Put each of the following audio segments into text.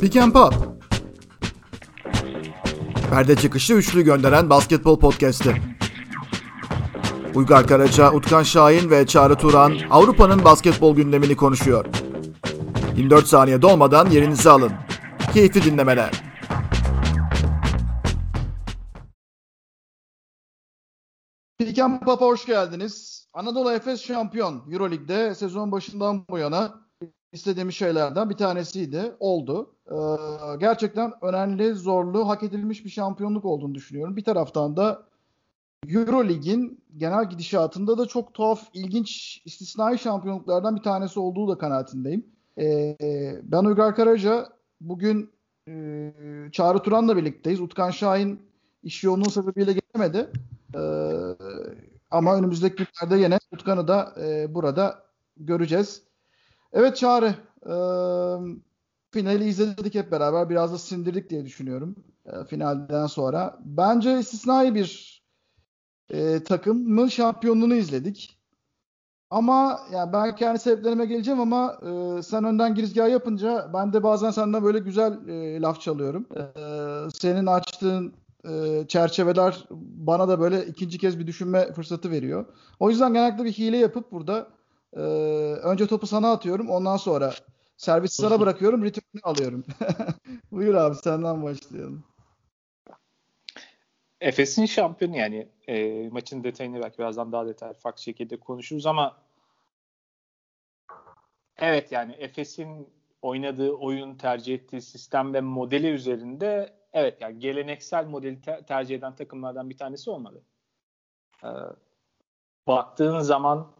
Pick and Pop. Perde çıkışı üçlü gönderen basketbol podcast'i. Uygar Karaca, Utkan Şahin ve Çağrı Turan Avrupa'nın basketbol gündemini konuşuyor. 24 saniye dolmadan yerinizi alın. Keyifli dinlemeler. Pick and Pop'a hoş geldiniz. Anadolu Efes şampiyon Euroleague'de sezon başından bu yana istediğimiz şeylerden bir tanesiydi. Oldu. Ee, gerçekten önemli, zorlu, hak edilmiş bir şampiyonluk olduğunu düşünüyorum. Bir taraftan da Eurolig'in genel gidişatında da çok tuhaf, ilginç, istisnai şampiyonluklardan bir tanesi olduğu da kanaatindeyim. Ee, ben Uygar Karaca. Bugün e, Çağrı Turan'la birlikteyiz. Utkan Şahin iş yoğunluğu sebebiyle gelemedi. Ee, ama önümüzdeki günlerde yine Utkan'ı da e, burada göreceğiz. Evet Çağrı, e, finali izledik hep beraber. Biraz da sindirdik diye düşünüyorum e, finalden sonra. Bence istisnai bir e, takımın şampiyonluğunu izledik. Ama yani ben kendi sebeplerime geleceğim ama e, sen önden girizgah yapınca ben de bazen senden böyle güzel e, laf çalıyorum. E, senin açtığın e, çerçeveler bana da böyle ikinci kez bir düşünme fırsatı veriyor. O yüzden genellikle bir hile yapıp burada e, önce topu sana atıyorum ondan sonra servis sana bırakıyorum return'ü alıyorum. Buyur abi senden başlayalım. Efes'in şampiyonu yani e, maçın detayını belki birazdan daha detaylı farklı şekilde konuşuruz ama evet yani Efes'in oynadığı oyun tercih ettiği sistem ve modeli üzerinde evet yani geleneksel modeli te- tercih eden takımlardan bir tanesi olmadı. Ee, baktığın zaman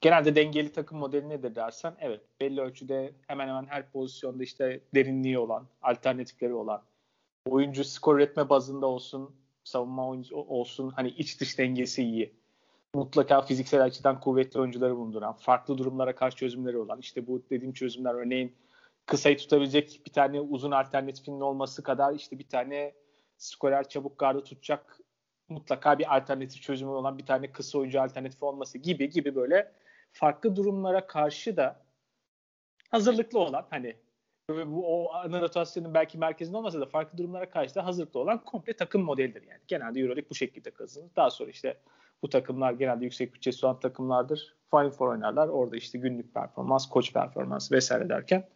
genelde dengeli takım modeli nedir dersen evet belli ölçüde hemen hemen her pozisyonda işte derinliği olan, alternatifleri olan, oyuncu skor üretme bazında olsun, savunma oyuncu olsun hani iç dış dengesi iyi. Mutlaka fiziksel açıdan kuvvetli oyuncuları bulunduran, farklı durumlara karşı çözümleri olan işte bu dediğim çözümler örneğin kısayı tutabilecek bir tane uzun alternatifinin olması kadar işte bir tane skorer çabuk gardı tutacak mutlaka bir alternatif çözümü olan bir tane kısa oyuncu alternatifi olması gibi gibi böyle farklı durumlara karşı da hazırlıklı olan hani bu o ana rotasyonun belki merkezinde olmasa da farklı durumlara karşı da hazırlıklı olan komple takım modelidir yani. Genelde EuroLeague bu şekilde kazanır. Daha sonra işte bu takımlar genelde yüksek bütçesi olan takımlardır. Final Four oynarlar. Orada işte günlük performans, koç performansı vesaire derken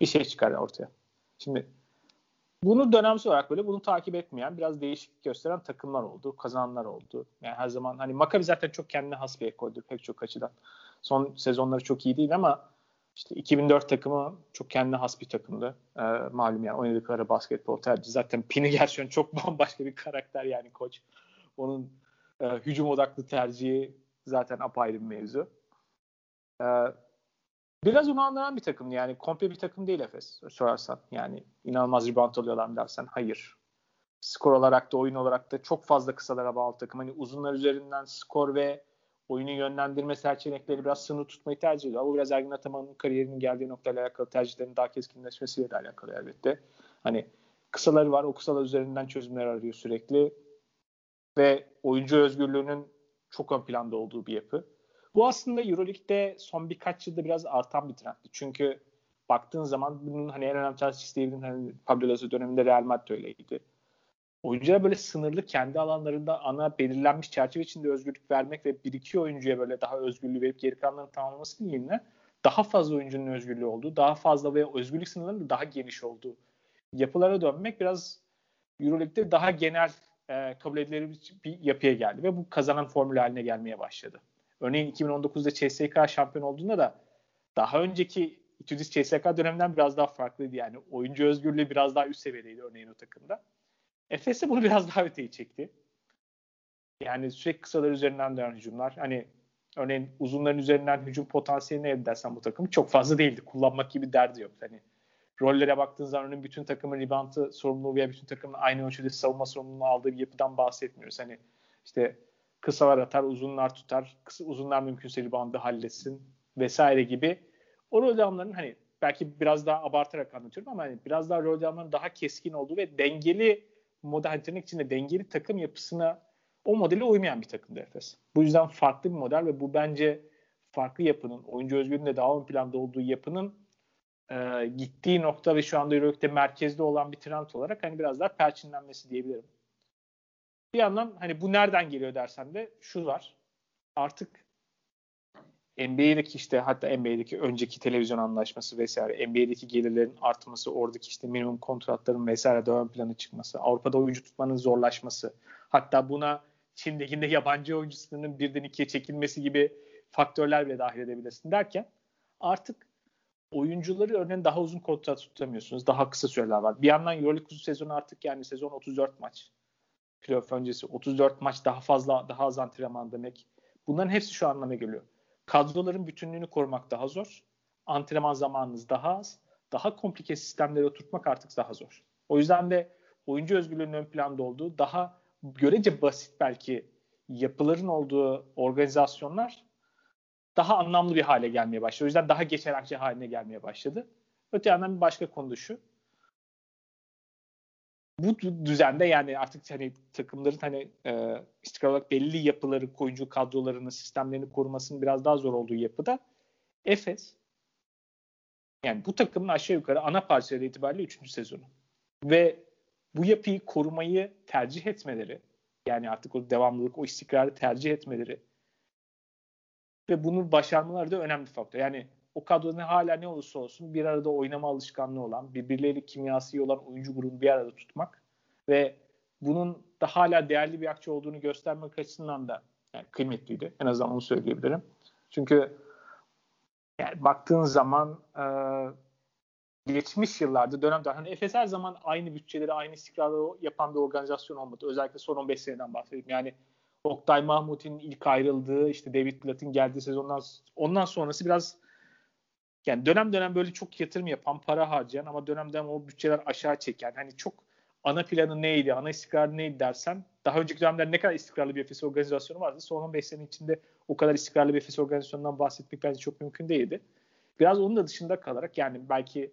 bir şey çıkar ortaya. Şimdi bunu dönemsel olarak böyle bunu takip etmeyen, biraz değişik gösteren takımlar oldu, kazananlar oldu. Yani her zaman hani Maccabi zaten çok kendine has bir ekoldur pek çok açıdan. Son sezonları çok iyi değil ama işte 2004 takımı çok kendine has bir takımdı. Ee, malum yani oynadıkları basketbol tercih. Zaten Pini gerçekten çok bambaşka bir karakter yani koç. Onun e, hücum odaklı tercihi zaten apayrı bir mevzu. Ee, biraz onu anlayan bir takım yani komple bir takım değil Efes sorarsan. Yani inanılmaz rebound alıyorlar dersen hayır. Skor olarak da oyun olarak da çok fazla kısalara bağlı takım. Hani uzunlar üzerinden skor ve oyunu yönlendirme seçenekleri biraz sınır tutmayı tercih ediyor. Bu biraz Ergin Ataman'ın kariyerinin geldiği noktayla alakalı tercihlerin daha keskinleşmesiyle de alakalı elbette. Hani kısaları var. O kısalar üzerinden çözümler arıyor sürekli. Ve oyuncu özgürlüğünün çok ön planda olduğu bir yapı. Bu aslında Euroleague'de son birkaç yılda biraz artan bir trendti. Çünkü baktığın zaman bunun hani en önemli tercih diyebilirim hani Pablo Lasso döneminde Real Madrid öyleydi. Oyuncuya böyle sınırlı kendi alanlarında ana belirlenmiş çerçeve içinde özgürlük vermek ve bir iki oyuncuya böyle daha özgürlüğü verip geri kalanlarını tamamlamasının yerine daha fazla oyuncunun özgürlüğü olduğu, daha fazla ve özgürlük sınırlarının da daha geniş olduğu yapılara dönmek biraz Euroleague'de daha genel e, kabul edilebilir bir yapıya geldi ve bu kazanan formül haline gelmeye başladı. Örneğin 2019'da CSK şampiyon olduğunda da daha önceki Itudis CSK döneminden biraz daha farklıydı yani. Oyuncu özgürlüğü biraz daha üst seviyedeydi örneğin o takımda. Efes de bunu biraz daha öteye çekti. Yani sürekli kısalar üzerinden dönen hücumlar. Hani örneğin uzunların üzerinden hücum potansiyeli elde edersen bu takım çok fazla değildi. Kullanmak gibi derdi yok. Hani rollere baktığın zaman örneğin bütün takımın reboundı sorumluluğu veya bütün takımın aynı ölçüde savunma sorumluluğu aldığı bir yapıdan bahsetmiyoruz. Hani işte kısalar atar, uzunlar tutar, kısa, uzunlar mümkünse reboundı halletsin vesaire gibi. O rol alımların hani belki biraz daha abartarak anlatıyorum ama hani biraz daha rol alımların daha keskin olduğu ve dengeli model tırnak içinde dengeli takım yapısına o modele uymayan bir takımdı Efes. Bu yüzden farklı bir model ve bu bence farklı yapının, oyuncu özgürlüğünde daha ön planda olduğu yapının e, gittiği nokta ve şu anda Euroleague'de merkezde olan bir trend olarak hani biraz daha perçinlenmesi diyebilirim. Bir yandan hani bu nereden geliyor dersen de şu var. Artık NBA'deki işte hatta NBA'deki önceki televizyon anlaşması vesaire, NBA'deki gelirlerin artması, oradaki işte minimum kontratların vesaire de ön plana çıkması, Avrupa'da oyuncu tutmanın zorlaşması, hatta buna Çin liginde yabancı oyuncusunun birden ikiye çekilmesi gibi faktörler bile dahil edebilirsin derken artık oyuncuları örneğin daha uzun kontrat tutamıyorsunuz. Daha kısa süreler var. Bir yandan Euroleague sezonu artık yani sezon 34 maç. Playoff öncesi 34 maç daha fazla daha az antrenman demek. Bunların hepsi şu anlama geliyor. Kadroların bütünlüğünü korumak daha zor. Antrenman zamanınız daha az. Daha komplike sistemleri oturtmak artık daha zor. O yüzden de oyuncu özgürlüğünün ön planda olduğu daha görece basit belki yapıların olduğu organizasyonlar daha anlamlı bir hale gelmeye başladı. O yüzden daha geçer akçe haline gelmeye başladı. Öte yandan bir başka konu şu. Bu düzende yani artık hani takımların hani e, istikrar olarak belli yapıları, oyuncu kadrolarını, sistemlerini korumasının biraz daha zor olduğu yapıda Efes yani bu takımın aşağı yukarı ana parçaları itibariyle 3. sezonu. Ve bu yapıyı korumayı tercih etmeleri yani artık o devamlılık, o istikrarı tercih etmeleri ve bunu başarmaları da önemli faktör. Yani o kadroda hala ne olursa olsun bir arada oynama alışkanlığı olan, birbirleriyle kimyası iyi olan oyuncu grubunu bir arada tutmak ve bunun da hala değerli bir akçe olduğunu göstermek açısından da yani kıymetliydi. En azından onu söyleyebilirim. Çünkü yani baktığın zaman e, geçmiş yıllarda dönemde hani Efes her zaman aynı bütçeleri, aynı istikrarı yapan bir organizasyon olmadı. Özellikle son 15 seneden bahsedeyim. Yani Oktay Mahmut'un ilk ayrıldığı, işte David Blatt'in geldiği sezondan ondan sonrası biraz yani dönem dönem böyle çok yatırım yapan, para harcayan ama dönem dönem o bütçeler aşağı çeken hani çok ana planı neydi, ana istikrarı neydi dersen daha önceki dönemler ne kadar istikrarlı bir Efes organizasyonu vardı. Son 15 sene içinde o kadar istikrarlı bir Efes organizasyonundan bahsetmek bence çok mümkün değildi. Biraz onun da dışında kalarak yani belki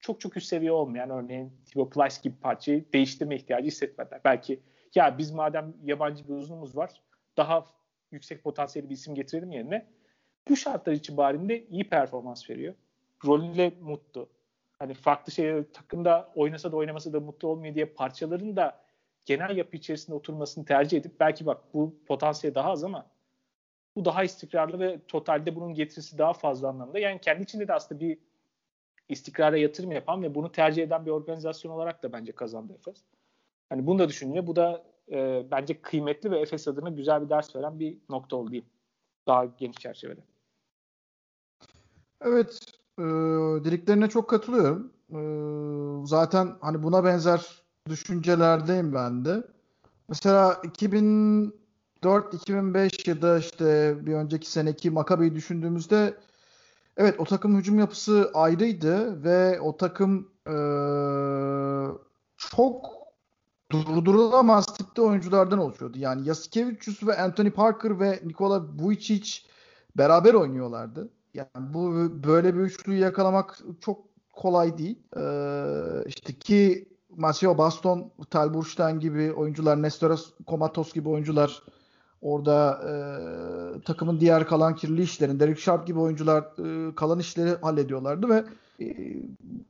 çok çok üst seviye olmayan örneğin Thibaut Plyce gibi parçayı değiştirme ihtiyacı hissetmediler. Belki ya biz madem yabancı bir uzunumuz var daha yüksek potansiyeli bir isim getirelim yerine bu şartlar itibarinde iyi performans veriyor. Rolüyle mutlu. Hani farklı şey takımda oynasa da oynamasa da mutlu olmuyor diye parçaların da genel yapı içerisinde oturmasını tercih edip belki bak bu potansiyel daha az ama bu daha istikrarlı ve totalde bunun getirisi daha fazla anlamda. Yani kendi içinde de aslında bir istikrara yatırım yapan ve bunu tercih eden bir organizasyon olarak da bence kazandı Efes. Hani bunu da düşünüyor. Bu da e, bence kıymetli ve Efes adına güzel bir ders veren bir nokta oldu diyeyim. Daha geniş çerçevede. Evet. E, dediklerine çok katılıyorum. E, zaten hani buna benzer düşüncelerdeyim ben de. Mesela 2004-2005 ya da işte bir önceki seneki Makabe'yi düşündüğümüzde evet o takım hücum yapısı ayrıydı ve o takım e, çok durdurulamaz tipte oyunculardan oluşuyordu. Yani Yasikevicius ve Anthony Parker ve Nikola Vujicic beraber oynuyorlardı. Yani bu böyle bir üçlüyü yakalamak çok kolay değil. Ee, işte ki Maceo Baston, Tal Burstein gibi oyuncular, Nestoras Komatos gibi oyuncular orada e, takımın diğer kalan kirli işlerini, Derek Sharp gibi oyuncular e, kalan işleri hallediyorlardı ve e,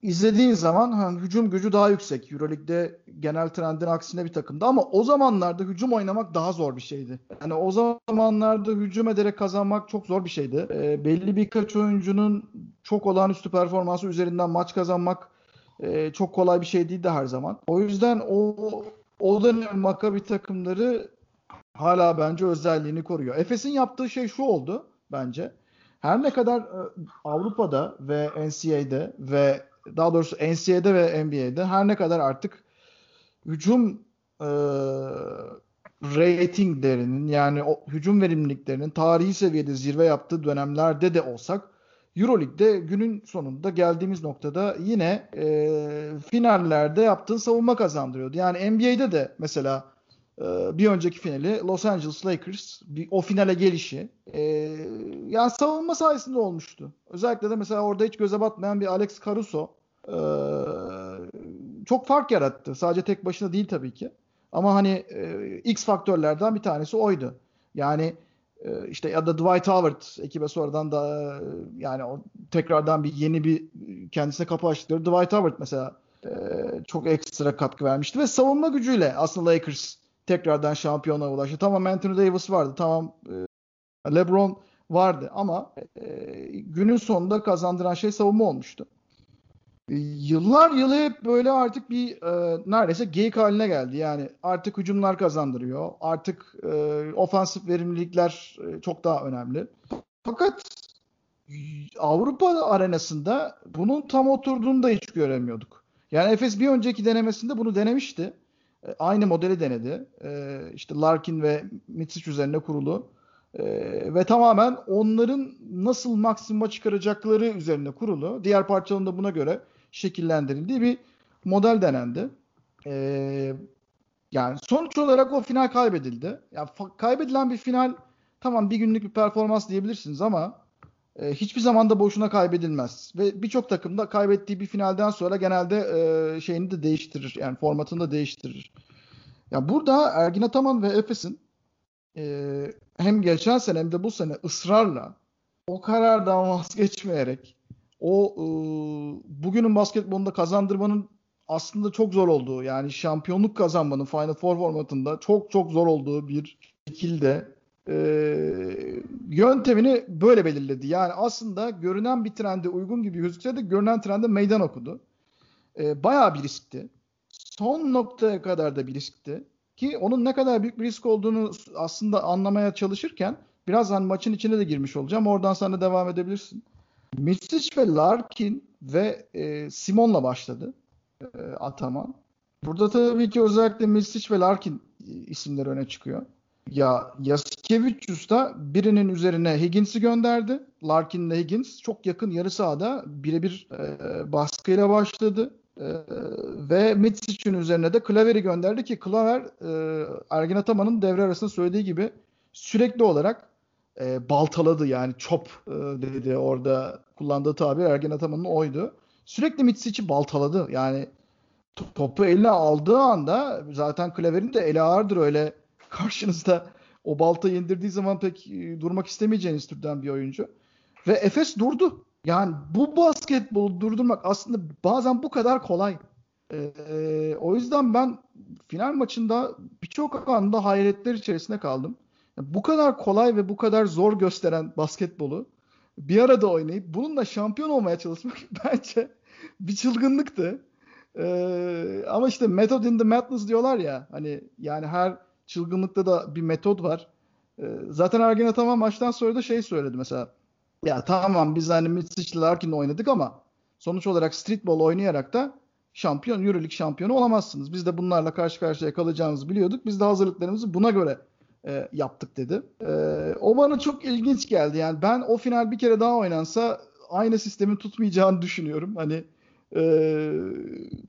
izlediğin zaman hani, hücum gücü daha yüksek. Euroleague'de genel trendin aksine bir takımdı ama o zamanlarda hücum oynamak daha zor bir şeydi. Yani o zamanlarda hücum ederek kazanmak çok zor bir şeydi. E, belli birkaç oyuncunun çok olağanüstü performansı üzerinden maç kazanmak e, çok kolay bir şey değildi her zaman. O yüzden o o dönem Maccabi takımları hala bence özelliğini koruyor. Efes'in yaptığı şey şu oldu bence. Her ne kadar e, Avrupa'da ve NCAA'de ve daha doğrusu NCAA'de ve NBA'de her ne kadar artık hücum e, ratinglerinin yani o hücum verimliliklerinin tarihi seviyede zirve yaptığı dönemlerde de olsak Euroleague'de günün sonunda geldiğimiz noktada yine e, finallerde yaptığın savunma kazandırıyordu. Yani NBA'de de mesela bir önceki finali Los Angeles Lakers bir, o finale gelişi e, yani savunma sayesinde olmuştu. Özellikle de mesela orada hiç göze batmayan bir Alex Caruso e, çok fark yarattı. Sadece tek başına değil tabii ki. Ama hani e, X faktörlerden bir tanesi oydu. Yani e, işte ya da Dwight Howard ekibe sonradan da yani o tekrardan bir yeni bir kendisine kapı açtıkları Dwight Howard mesela e, çok ekstra katkı vermişti ve savunma gücüyle aslında Lakers tekrardan şampiyona ulaştı. Tamam Anthony Davis vardı. Tamam e, LeBron vardı ama günün sonunda kazandıran şey savunma olmuştu. Yıllar yılı hep böyle artık bir e, neredeyse geyik haline geldi. Yani artık hücumlar kazandırıyor. Artık e, ofansif verimlilikler e, çok daha önemli. Fakat Avrupa arenasında bunun tam oturduğunu da hiç göremiyorduk. Yani Efes bir önceki denemesinde bunu denemişti. E, aynı modeli denedi. E, işte Larkin ve Mitsic üzerine kurulu. E, ve tamamen onların nasıl maksimuma çıkaracakları üzerine kurulu. Diğer parçaların da buna göre şekillendirildiği bir model denendi. Ee, yani sonuç olarak o final kaybedildi. Yani kaybedilen bir final tamam bir günlük bir performans diyebilirsiniz ama e, hiçbir zaman da boşuna kaybedilmez. Ve birçok takım da kaybettiği bir finalden sonra genelde e, şeyini de değiştirir. Yani formatını da değiştirir. Ya burada Ergin Ataman ve Efes'in e, hem geçen sene hem de bu sene ısrarla o karardan vazgeçmeyerek o e, bugünün basketbolunda kazandırmanın aslında çok zor olduğu yani şampiyonluk kazanmanın Final Four formatında çok çok zor olduğu bir şekilde e, yöntemini böyle belirledi. Yani aslında görünen bir trende uygun gibi gözükse de görünen trende meydan okudu. E, bayağı bir riskti. Son noktaya kadar da bir riskti. Ki onun ne kadar büyük bir risk olduğunu aslında anlamaya çalışırken birazdan maçın içine de girmiş olacağım. Oradan sonra devam edebilirsin. Mitsic ve Larkin ve e, Simon'la başladı e, Ataman. Burada tabii ki özellikle Mitsic ve Larkin e, isimleri öne çıkıyor. Ya Yasikevicius da birinin üzerine Higgins'i gönderdi. Larkin ile Higgins çok yakın yarı sahada birebir e, baskıyla başladı. E, ve Mitsic'in üzerine de Klaver'i gönderdi ki Klaver e, Ergin Ataman'ın devre arasında söylediği gibi sürekli olarak e, baltaladı yani chop e, dedi orada kullandığı tabir Ergen Ataman'ın oydu. Sürekli Mitsic'i baltaladı. Yani topu eline aldığı anda zaten Klaver'in de eli ağırdır öyle karşınızda o baltayı indirdiği zaman pek e, durmak istemeyeceğiniz türden bir oyuncu. Ve Efes durdu. Yani bu basketbolu durdurmak aslında bazen bu kadar kolay. Ee, o yüzden ben final maçında birçok anda hayretler içerisinde kaldım bu kadar kolay ve bu kadar zor gösteren basketbolu bir arada oynayıp bununla şampiyon olmaya çalışmak bence bir çılgınlıktı. Ee, ama işte method in the madness diyorlar ya hani yani her çılgınlıkta da bir metod var. Ee, zaten Ergen Ataman maçtan sonra da şey söyledi mesela. Ya tamam biz hani Mitsic Larkin'le oynadık ama sonuç olarak streetball oynayarak da şampiyon, Euroleague şampiyonu olamazsınız. Biz de bunlarla karşı karşıya kalacağımızı biliyorduk. Biz de hazırlıklarımızı buna göre e, yaptık dedi. E, o bana çok ilginç geldi. Yani ben o final bir kere daha oynansa aynı sistemin tutmayacağını düşünüyorum. Hani e,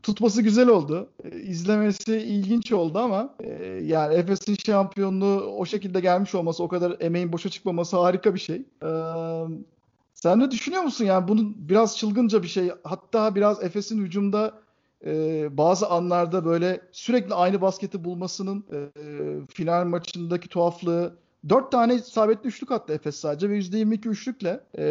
tutması güzel oldu. E, izlemesi ilginç oldu ama e, yani Efes'in şampiyonluğu o şekilde gelmiş olması, o kadar emeğin boşa çıkmaması harika bir şey. E, sen ne düşünüyor musun? Yani bunun biraz çılgınca bir şey. Hatta biraz Efes'in hücumda e, bazı anlarda böyle sürekli aynı basketi bulmasının e, final maçındaki tuhaflığı Dört tane isabetli üçlük attı Efes sadece ve %22 üçlükle e,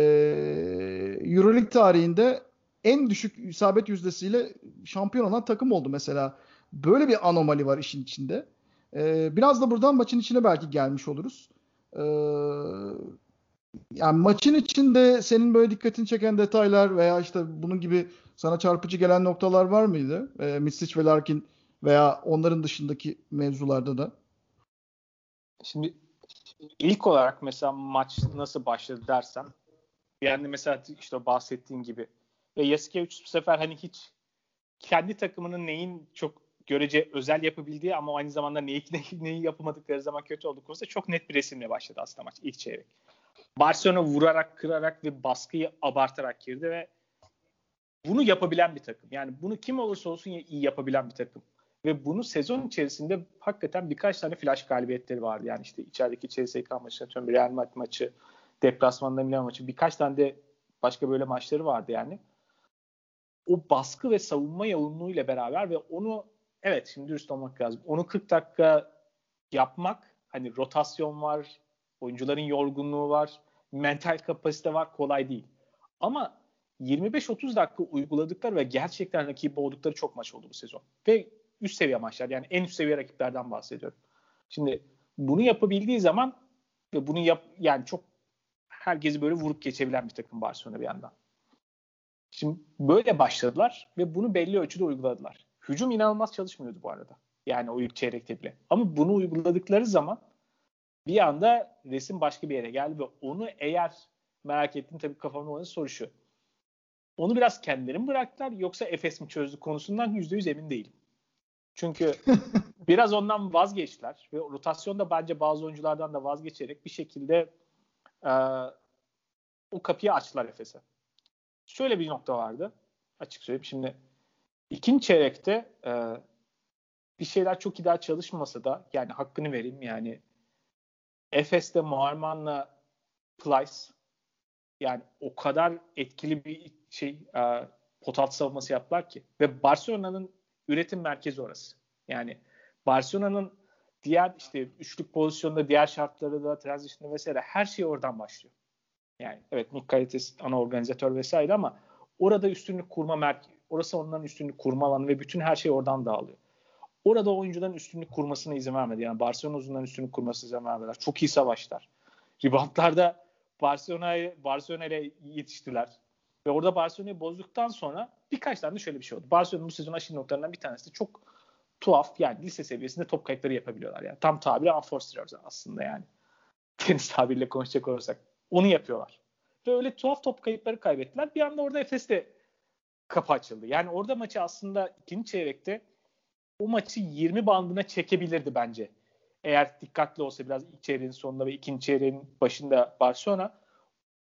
Euroleague tarihinde en düşük isabet yüzdesiyle şampiyon olan takım oldu mesela. Böyle bir anomali var işin içinde. E, biraz da buradan maçın içine belki gelmiş oluruz. E, yani maçın içinde senin böyle dikkatini çeken detaylar veya işte bunun gibi sana çarpıcı gelen noktalar var mıydı? E, Misic ve Larkin veya onların dışındaki mevzularda da. Şimdi ilk olarak mesela maç nasıl başladı dersem yani mesela işte bahsettiğin gibi ve Yasikevich bu sefer hani hiç kendi takımının neyin çok görece özel yapabildiği ama aynı zamanda neyi, neyi, yapamadıkları zaman kötü olduğu konusunda çok net bir resimle başladı aslında maç ilk çeyrek. Barcelona vurarak, kırarak ve baskıyı abartarak girdi ve bunu yapabilen bir takım. Yani bunu kim olursa olsun iyi yapabilen bir takım. Ve bunu sezon içerisinde hakikaten birkaç tane flash galibiyetleri vardı. Yani işte içerideki CSK maçı, Real Madrid maçı, deplasmanda Milan maçı. Birkaç tane de başka böyle maçları vardı yani. O baskı ve savunma yoğunluğuyla beraber ve onu evet şimdi dürüst olmak lazım. Onu 40 dakika yapmak hani rotasyon var, Oyuncuların yorgunluğu var. Mental kapasite var. Kolay değil. Ama 25-30 dakika uyguladıkları ve gerçekten rakip oldukları çok maç oldu bu sezon. Ve üst seviye maçlar yani en üst seviye rakiplerden bahsediyorum. Şimdi bunu yapabildiği zaman ve bunu yap yani çok herkesi böyle vurup geçebilen bir takım Barcelona bir yandan. Şimdi böyle başladılar ve bunu belli ölçüde uyguladılar. Hücum inanılmaz çalışmıyordu bu arada. Yani o ilk çeyrekte bile. Ama bunu uyguladıkları zaman bir anda resim başka bir yere geldi ve onu eğer merak ettiğin tabii kafamda olan soru şu. Onu biraz kendileri mi bıraktılar yoksa Efes mi çözdü konusundan %100 emin değilim. Çünkü biraz ondan vazgeçtiler ve rotasyonda bence bazı oyunculardan da vazgeçerek bir şekilde e, o kapıyı açtılar Efes'e. Şöyle bir nokta vardı. Açık söyleyeyim. Şimdi ikinci çeyrekte e, bir şeyler çok daha çalışmasa da yani hakkını vereyim yani Efes'te Muharman'la Plyce yani o kadar etkili bir şey e, pot savunması yaptılar ki ve Barcelona'nın üretim merkezi orası. Yani Barcelona'nın diğer işte üçlük pozisyonda diğer şartları da transition'da vesaire her şey oradan başlıyor. Yani evet Nick Kalites ana organizatör vesaire ama orada üstünlük kurma merkezi orası onların üstünlük kurma alanı ve bütün her şey oradan dağılıyor. Orada oyuncuların üstünlük kurmasına izin vermedi. Yani Barcelona uzunların üstünlük kurmasına izin vermediler. Çok iyi savaşlar. Reboundlarda Barcelona'ya Barcelona ile yetiştiler. Ve orada Barcelona'yı bozduktan sonra birkaç tane de şöyle bir şey oldu. Barcelona'nın bu sezon aşırı noktalarından bir tanesi de çok tuhaf yani lise seviyesinde top kayıpları yapabiliyorlar. Yani tam tabiri unforced aslında yani. Tenis tabiriyle konuşacak olursak. Onu yapıyorlar. Ve öyle tuhaf top kayıpları kaybettiler. Bir anda orada Efes de kapı açıldı. Yani orada maçı aslında ikinci çeyrekte o maçı 20 bandına çekebilirdi bence. Eğer dikkatli olsa biraz ilk çeyreğin sonunda ve ikinci çeyreğin başında Barcelona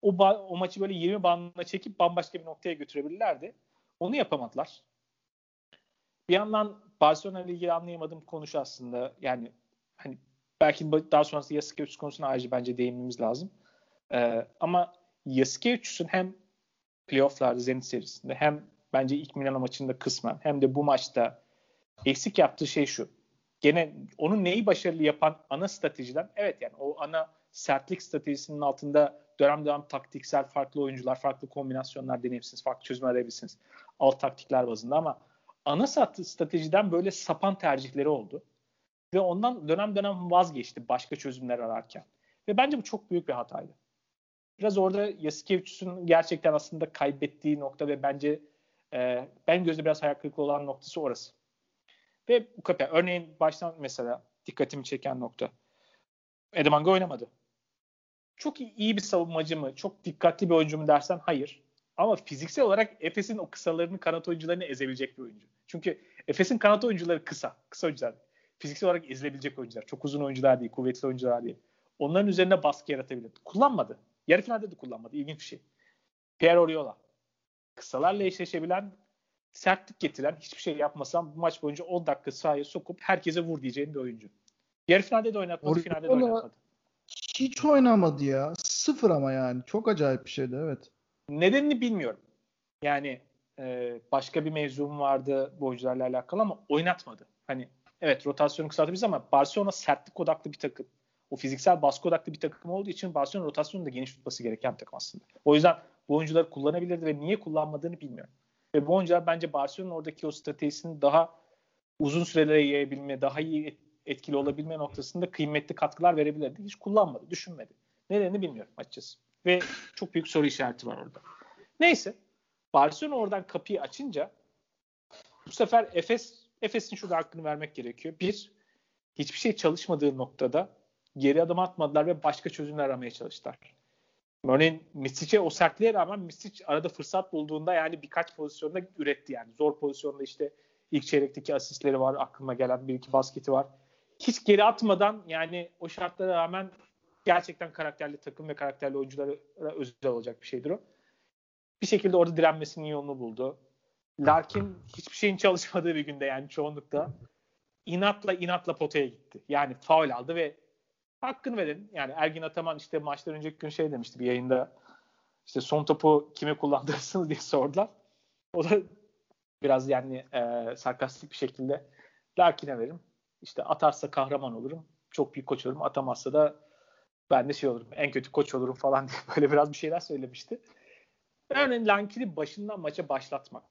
o, o maçı böyle 20 bandına çekip bambaşka bir noktaya götürebilirlerdi. Onu yapamadılar. Bir yandan Barcelona ile ilgili anlayamadığım konu aslında. Yani hani belki daha sonrasında Yasikevicius konusuna ayrıca bence değinmemiz lazım. Ee, ama Yasikevicius'un hem playofflarda Zenit serisinde hem bence ilk Milano maçında kısmen hem de bu maçta eksik yaptığı şey şu. Gene onun neyi başarılı yapan ana stratejiden evet yani o ana sertlik stratejisinin altında dönem dönem taktiksel farklı oyuncular, farklı kombinasyonlar deneyebilirsiniz, farklı çözüm arayabilirsiniz. Alt taktikler bazında ama ana stratejiden böyle sapan tercihleri oldu. Ve ondan dönem dönem vazgeçti başka çözümler ararken. Ve bence bu çok büyük bir hataydı. Biraz orada Yasikevicius'un gerçekten aslında kaybettiği nokta ve bence e, ben gözde biraz hayal kırıklığı olan noktası orası. Ve bu kapıya örneğin baştan mesela dikkatimi çeken nokta. Edemanga oynamadı. Çok iyi bir savunmacı mı? Çok dikkatli bir oyuncu mu dersen hayır. Ama fiziksel olarak Efes'in o kısalarını kanat oyuncularını ezebilecek bir oyuncu. Çünkü Efes'in kanat oyuncuları kısa. Kısa oyuncular. Fiziksel olarak ezilebilecek oyuncular. Çok uzun oyuncular değil. Kuvvetli oyuncular değil. Onların üzerine baskı yaratabilir. Kullanmadı. Yarı finalde de kullanmadı. İlginç bir şey. Pierre Oriola. Kısalarla eşleşebilen, sertlik getiren, hiçbir şey yapmasam bu maç boyunca 10 dakika sahaya sokup herkese vur diyeceğim bir oyuncu. Yarı finalde de oynatmadı, Oriola finalde de oynatmadı. Hiç oynamadı ya. Sıfır ama yani. Çok acayip bir şeydi evet. Nedenini bilmiyorum. Yani e, başka bir mevzum vardı bu oyuncularla alakalı ama oynatmadı. Hani evet rotasyonu kısaltabiliriz ama Barcelona sertlik odaklı bir takım. O fiziksel baskı odaklı bir takım olduğu için Barcelona rotasyonu da geniş tutması gereken takım aslında. O yüzden bu oyuncuları kullanabilirdi ve niye kullanmadığını bilmiyorum. Ve bu oyuncular bence Barcelona'nın oradaki o stratejisini daha uzun sürelere yayabilme, daha iyi etkili olabilme noktasında kıymetli katkılar verebilirdi. Hiç kullanmadı, düşünmedi. Nedenini bilmiyorum açıkçası. Ve çok büyük soru işareti var orada. Neyse. Barcelona oradan kapıyı açınca bu sefer Efes Efes'in şurada hakkını vermek gerekiyor. Bir, hiçbir şey çalışmadığı noktada geri adım atmadılar ve başka çözümler aramaya çalıştılar. Örneğin Misic'e o sertliğe rağmen Misic arada fırsat bulduğunda yani birkaç pozisyonda üretti yani. Zor pozisyonda işte ilk çeyrekteki asistleri var. Aklıma gelen bir iki basketi var. Hiç geri atmadan yani o şartlara rağmen gerçekten karakterli takım ve karakterli oyunculara özel olacak bir şeydir o. Bir şekilde orada direnmesinin yolunu buldu. Larkin hiçbir şeyin çalışmadığı bir günde yani çoğunlukta inatla inatla potaya gitti. Yani faul aldı ve hakkını verin. Yani Ergin Ataman işte maçtan önceki gün şey demişti bir yayında işte son topu kime kullandırırsınız diye sordular. O da biraz yani e, sarkastik bir şekilde Larkin'e veririm. İşte atarsa kahraman olurum. Çok büyük koç olurum. Atamazsa da ben de şey olurum en kötü koç olurum falan diye böyle biraz bir şeyler söylemişti. Örneğin Lankini başından maça başlatmak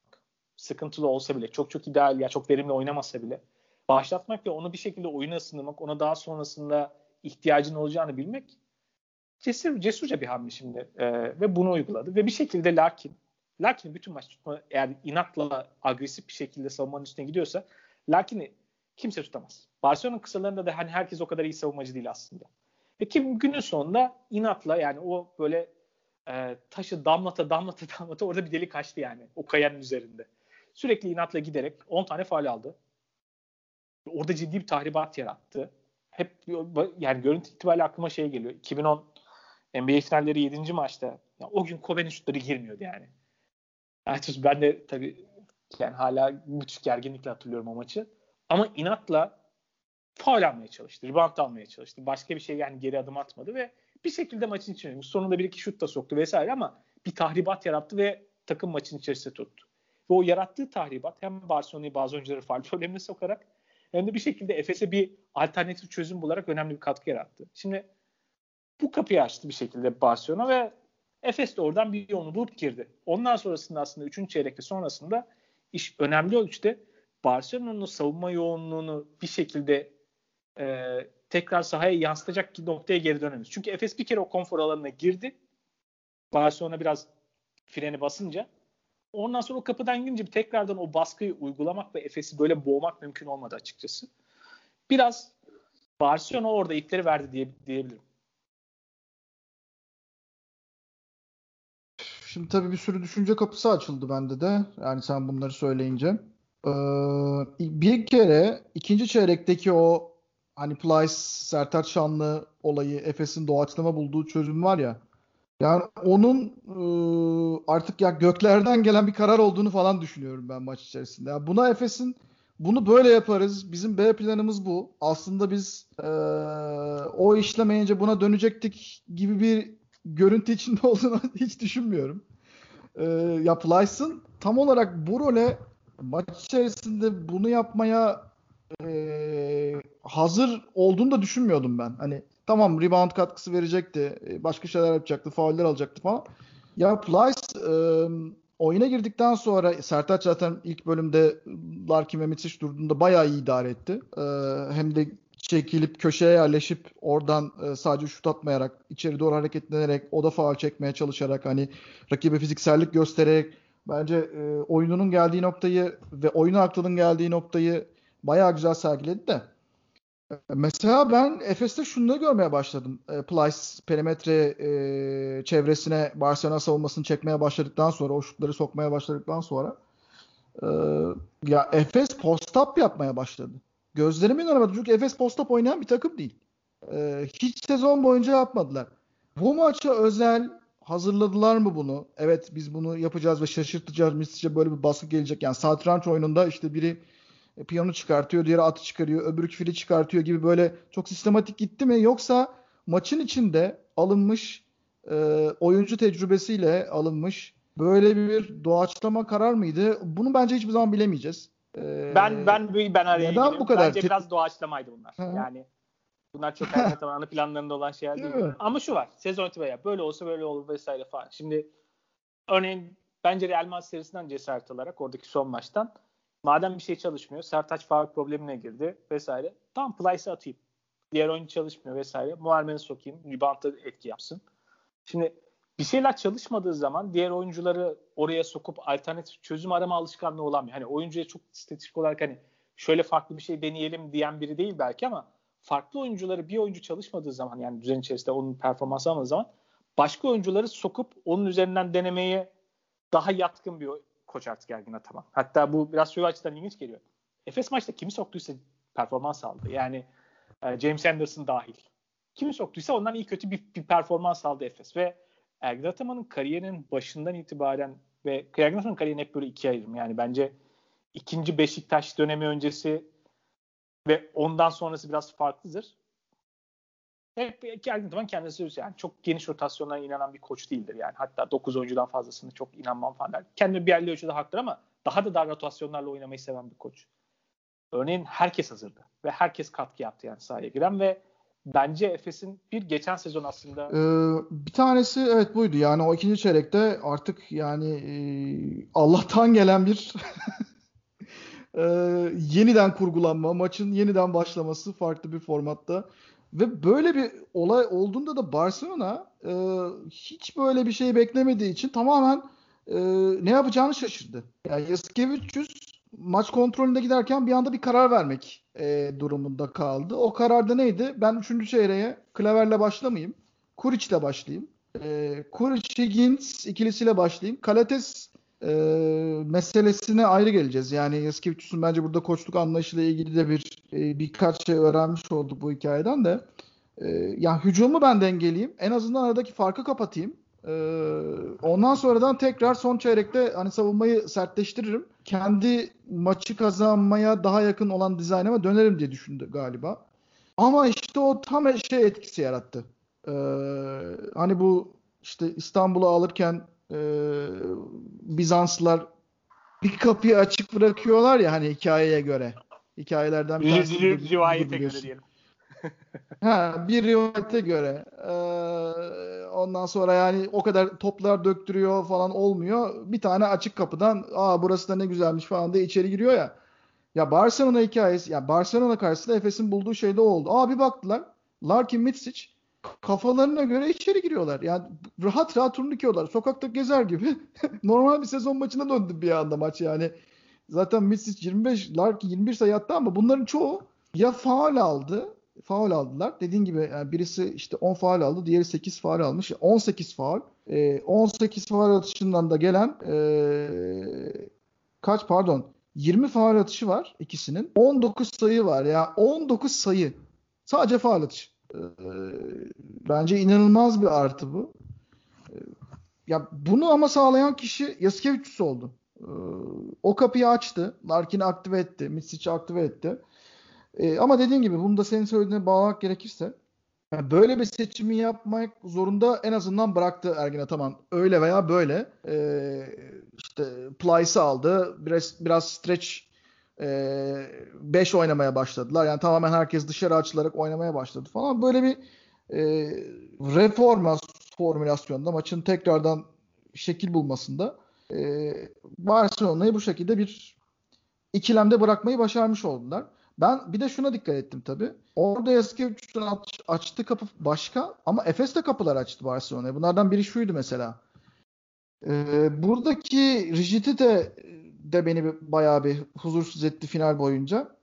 sıkıntılı olsa bile çok çok ideal ya çok verimli oynamasa bile başlatmak ve onu bir şekilde oyuna ısındırmak ona daha sonrasında ihtiyacın olacağını bilmek cesur, cesurca bir hamle şimdi ee, ve bunu uyguladı ve bir şekilde Larkin Larkin'i bütün maç tutma eğer inatla agresif bir şekilde savunmanın üstüne gidiyorsa Larkin'i kimse tutamaz. Barcelona'nın kısalarında da hani herkes o kadar iyi savunmacı değil aslında. Ve kim günün sonunda inatla yani o böyle e, taşı damlata damlata damlata orada bir delik açtı yani o kayanın üzerinde. Sürekli inatla giderek 10 tane faal aldı. Orada ciddi bir tahribat yarattı. Hep yani görüntü itibariyle aklıma şey geliyor. 2010 NBA finalleri 7. maçta yani o gün Kobe'nin şutları girmiyordu yani. yani ben de tabii yani hala müthiş gerginlikle hatırlıyorum o maçı. Ama inatla faul almaya çalıştı. Rebound almaya çalıştı. Başka bir şey yani geri adım atmadı ve bir şekilde maçın içine girmiş. Sonunda bir iki şut da soktu vesaire ama bir tahribat yarattı ve takım maçın içerisinde tuttu. Ve o yarattığı tahribat hem Barcelona'yı bazı oyuncuları faal problemine sokarak hem de bir şekilde Efes'e bir alternatif çözüm bularak önemli bir katkı yarattı. Şimdi bu kapıyı açtı bir şekilde Barcelona ve Efes de oradan bir yolunu bulup girdi. Ondan sonrasında aslında 3. çeyrekte sonrasında iş önemli ölçüde Barcelona'nın savunma yoğunluğunu bir şekilde e, tekrar sahaya yansıtacak noktaya geri dönemiyoruz. Çünkü Efes bir kere o konfor alanına girdi. Barcelona biraz freni basınca ondan sonra o kapıdan girince tekrardan o baskıyı uygulamak ve Efes'i böyle boğmak mümkün olmadı açıkçası. Biraz Barcelona orada ipleri verdi diye, diyebilirim. Şimdi tabii bir sürü düşünce kapısı açıldı bende de. Yani sen bunları söyleyince. Ee, bir kere ikinci çeyrekteki o hani Plyce Sertaç Şanlı olayı Efes'in doğaçlama bulduğu çözüm var ya. Yani onun e, artık ya göklerden gelen bir karar olduğunu falan düşünüyorum ben maç içerisinde. Yani buna Efes'in bunu böyle yaparız. Bizim B planımız bu. Aslında biz e, o işlemeyince buna dönecektik gibi bir görüntü içinde olduğunu hiç düşünmüyorum. E, ya tam olarak bu role maç içerisinde bunu yapmaya e, hazır olduğunu da düşünmüyordum ben. Hani tamam rebound katkısı verecekti. E, başka şeyler yapacaktı. Fauller alacaktı falan. Ya Plyce e, oyuna girdikten sonra Sertaç zaten ilk bölümde Larkin ve Mitsic durduğunda bayağı iyi idare etti. E, hem de çekilip köşeye yerleşip oradan e, sadece şut atmayarak içeri doğru hareketlenerek o da faal çekmeye çalışarak hani rakibe fiziksellik göstererek bence e, oyununun geldiği noktayı ve oyun aklının geldiği noktayı bayağı güzel sergiledi de. E, mesela ben Efes'te şunu da görmeye başladım. E, Plyce perimetre e, çevresine Barcelona savunmasını çekmeye başladıktan sonra, o şutları sokmaya başladıktan sonra e, ya Efes post-up yapmaya başladı. Gözlerimin önüne çünkü Efes post-up oynayan bir takım değil. E, hiç sezon boyunca yapmadılar. Bu maça özel hazırladılar mı bunu? Evet biz bunu yapacağız ve şaşırtacağız. Mislice böyle bir baskı gelecek. Yani satranç oyununda işte biri e, piyonu çıkartıyor, diğeri atı çıkarıyor, öbürü fili çıkartıyor gibi böyle çok sistematik gitti mi? Yoksa maçın içinde alınmış e, oyuncu tecrübesiyle alınmış böyle bir doğaçlama karar mıydı? Bunu bence hiçbir zaman bilemeyeceğiz. Ee, ben ben ben araya neden bu kadar bence biraz doğaçlamaydı bunlar. Ha. Yani bunlar çok hayat ana planlarında olan şeyler değil. değil Ama şu var. Sezon itibariyle böyle olsa böyle olur vesaire falan. Şimdi örneğin bence Real Madrid serisinden cesaret alarak oradaki son maçtan Madem bir şey çalışmıyor, Sertaç faul problemine girdi vesaire. Tam Plyce'ı atayım. Diğer oyuncu çalışmıyor vesaire. Muharmen'i sokayım. Rebound'da etki yapsın. Şimdi bir şeyler çalışmadığı zaman diğer oyuncuları oraya sokup alternatif çözüm arama alışkanlığı olamıyor. Hani oyuncuya çok stratejik olarak hani şöyle farklı bir şey deneyelim diyen biri değil belki ama farklı oyuncuları bir oyuncu çalışmadığı zaman yani düzen içerisinde onun performansı almadığı zaman başka oyuncuları sokup onun üzerinden denemeye daha yatkın bir koç artık Ergin Ataman. Hatta bu biraz şu açıdan ilginç geliyor. Efes maçta kimi soktuysa performans aldı. Yani e, James Anderson dahil. Kimi soktuysa ondan iyi kötü bir, bir performans aldı Efes. Ve Ergin Ataman'ın kariyerinin başından itibaren ve Ergin Ataman'ın kariyerini hep böyle ikiye ayırırım. Yani bence ikinci Beşiktaş dönemi öncesi ve ondan sonrası biraz farklıdır hep geldiğim zaman kendisi. Yani çok geniş rotasyonlara inanan bir koç değildir yani. Hatta 9 oyuncudan fazlasını çok inanmam falan der. Kendi bir yerli ölçüde haklı ama daha da dar rotasyonlarla oynamayı seven bir koç. Örneğin herkes hazırdı ve herkes katkı yaptı yani sahaya giren ve bence Efes'in bir geçen sezon aslında ee, bir tanesi evet buydu yani o ikinci çeyrekte artık yani e, Allah'tan gelen bir e, yeniden kurgulanma maçın yeniden başlaması farklı bir formatta ve böyle bir olay olduğunda da Barcelona e, hiç böyle bir şey beklemediği için tamamen e, ne yapacağını şaşırdı. Yani Yaskevicius maç kontrolünde giderken bir anda bir karar vermek e, durumunda kaldı. O kararda neydi? Ben 3. çeyreğe Klaver'le başlamayayım. Kuric'le başlayayım. E, Kuric Higgins ikilisiyle başlayayım. Kalates e, meselesine ayrı geleceğiz. Yani Yaskevicius'un bence burada koçluk anlayışıyla ilgili de bir e, birkaç şey öğrenmiş olduk bu hikayeden de. E, yani hücumu ben dengeleyeyim. En azından aradaki farkı kapatayım. E, ondan sonradan tekrar son çeyrekte hani savunmayı sertleştiririm. Kendi maçı kazanmaya daha yakın olan dizaynıma dönerim diye düşündü galiba. Ama işte o tam şey etkisi yarattı. Ee, hani bu işte İstanbul'u alırken e, Bizanslılar bir kapıyı açık bırakıyorlar ya hani hikayeye göre. Hikayelerden bir tanesi. Rivayete göre diyelim. ha, bir rivayete göre. Ee, ondan sonra yani o kadar toplar döktürüyor falan olmuyor. Bir tane açık kapıdan aa burası da ne güzelmiş falan diye içeri giriyor ya. Ya Barcelona hikayesi, ya Barcelona karşısında Efes'in bulduğu şey de oldu. Aa bir baktılar. Larkin Mitsic kafalarına göre içeri giriyorlar. Yani rahat rahat turnukiyorlar. Sokakta gezer gibi. Normal bir sezon maçına döndü bir anda maç yani. Zaten Mitsic 25, Larkin 21 sayı attı ama bunların çoğu ya faal aldı faul aldılar. Dediğin gibi yani birisi işte 10 faul aldı, diğeri 8 faul almış. 18 faul. E, 18 faul atışından da gelen e, kaç pardon 20 faul atışı var ikisinin. 19 sayı var ya. 19 sayı. Sadece faul atışı. E, bence inanılmaz bir artı bu. E, ya bunu ama sağlayan kişi Yaskevicius oldu. E, o kapıyı açtı. Larkin'i aktive etti. Mitsic'i aktive etti. E, ama dediğin gibi bunu da senin söylediğine bağlamak gerekirse yani böyle bir seçimi yapmak zorunda en azından bıraktı Ergin Ataman. Öyle veya böyle. E, işte Plyce'ı aldı. Biraz, biraz stretch 5 e, oynamaya başladılar. Yani tamamen herkes dışarı açılarak oynamaya başladı falan. Böyle bir e, reforma formülasyonda maçın tekrardan şekil bulmasında e, Barcelona'yı bu şekilde bir ikilemde bırakmayı başarmış oldular. Ben bir de şuna dikkat ettim tabii. Orada Yaskevicius'un aç, açtığı kapı başka ama Efes de kapılar açtı Barcelona'ya. Bunlardan biri şuydu mesela. Ee, buradaki rigidite de beni bayağı bir huzursuz etti final boyunca.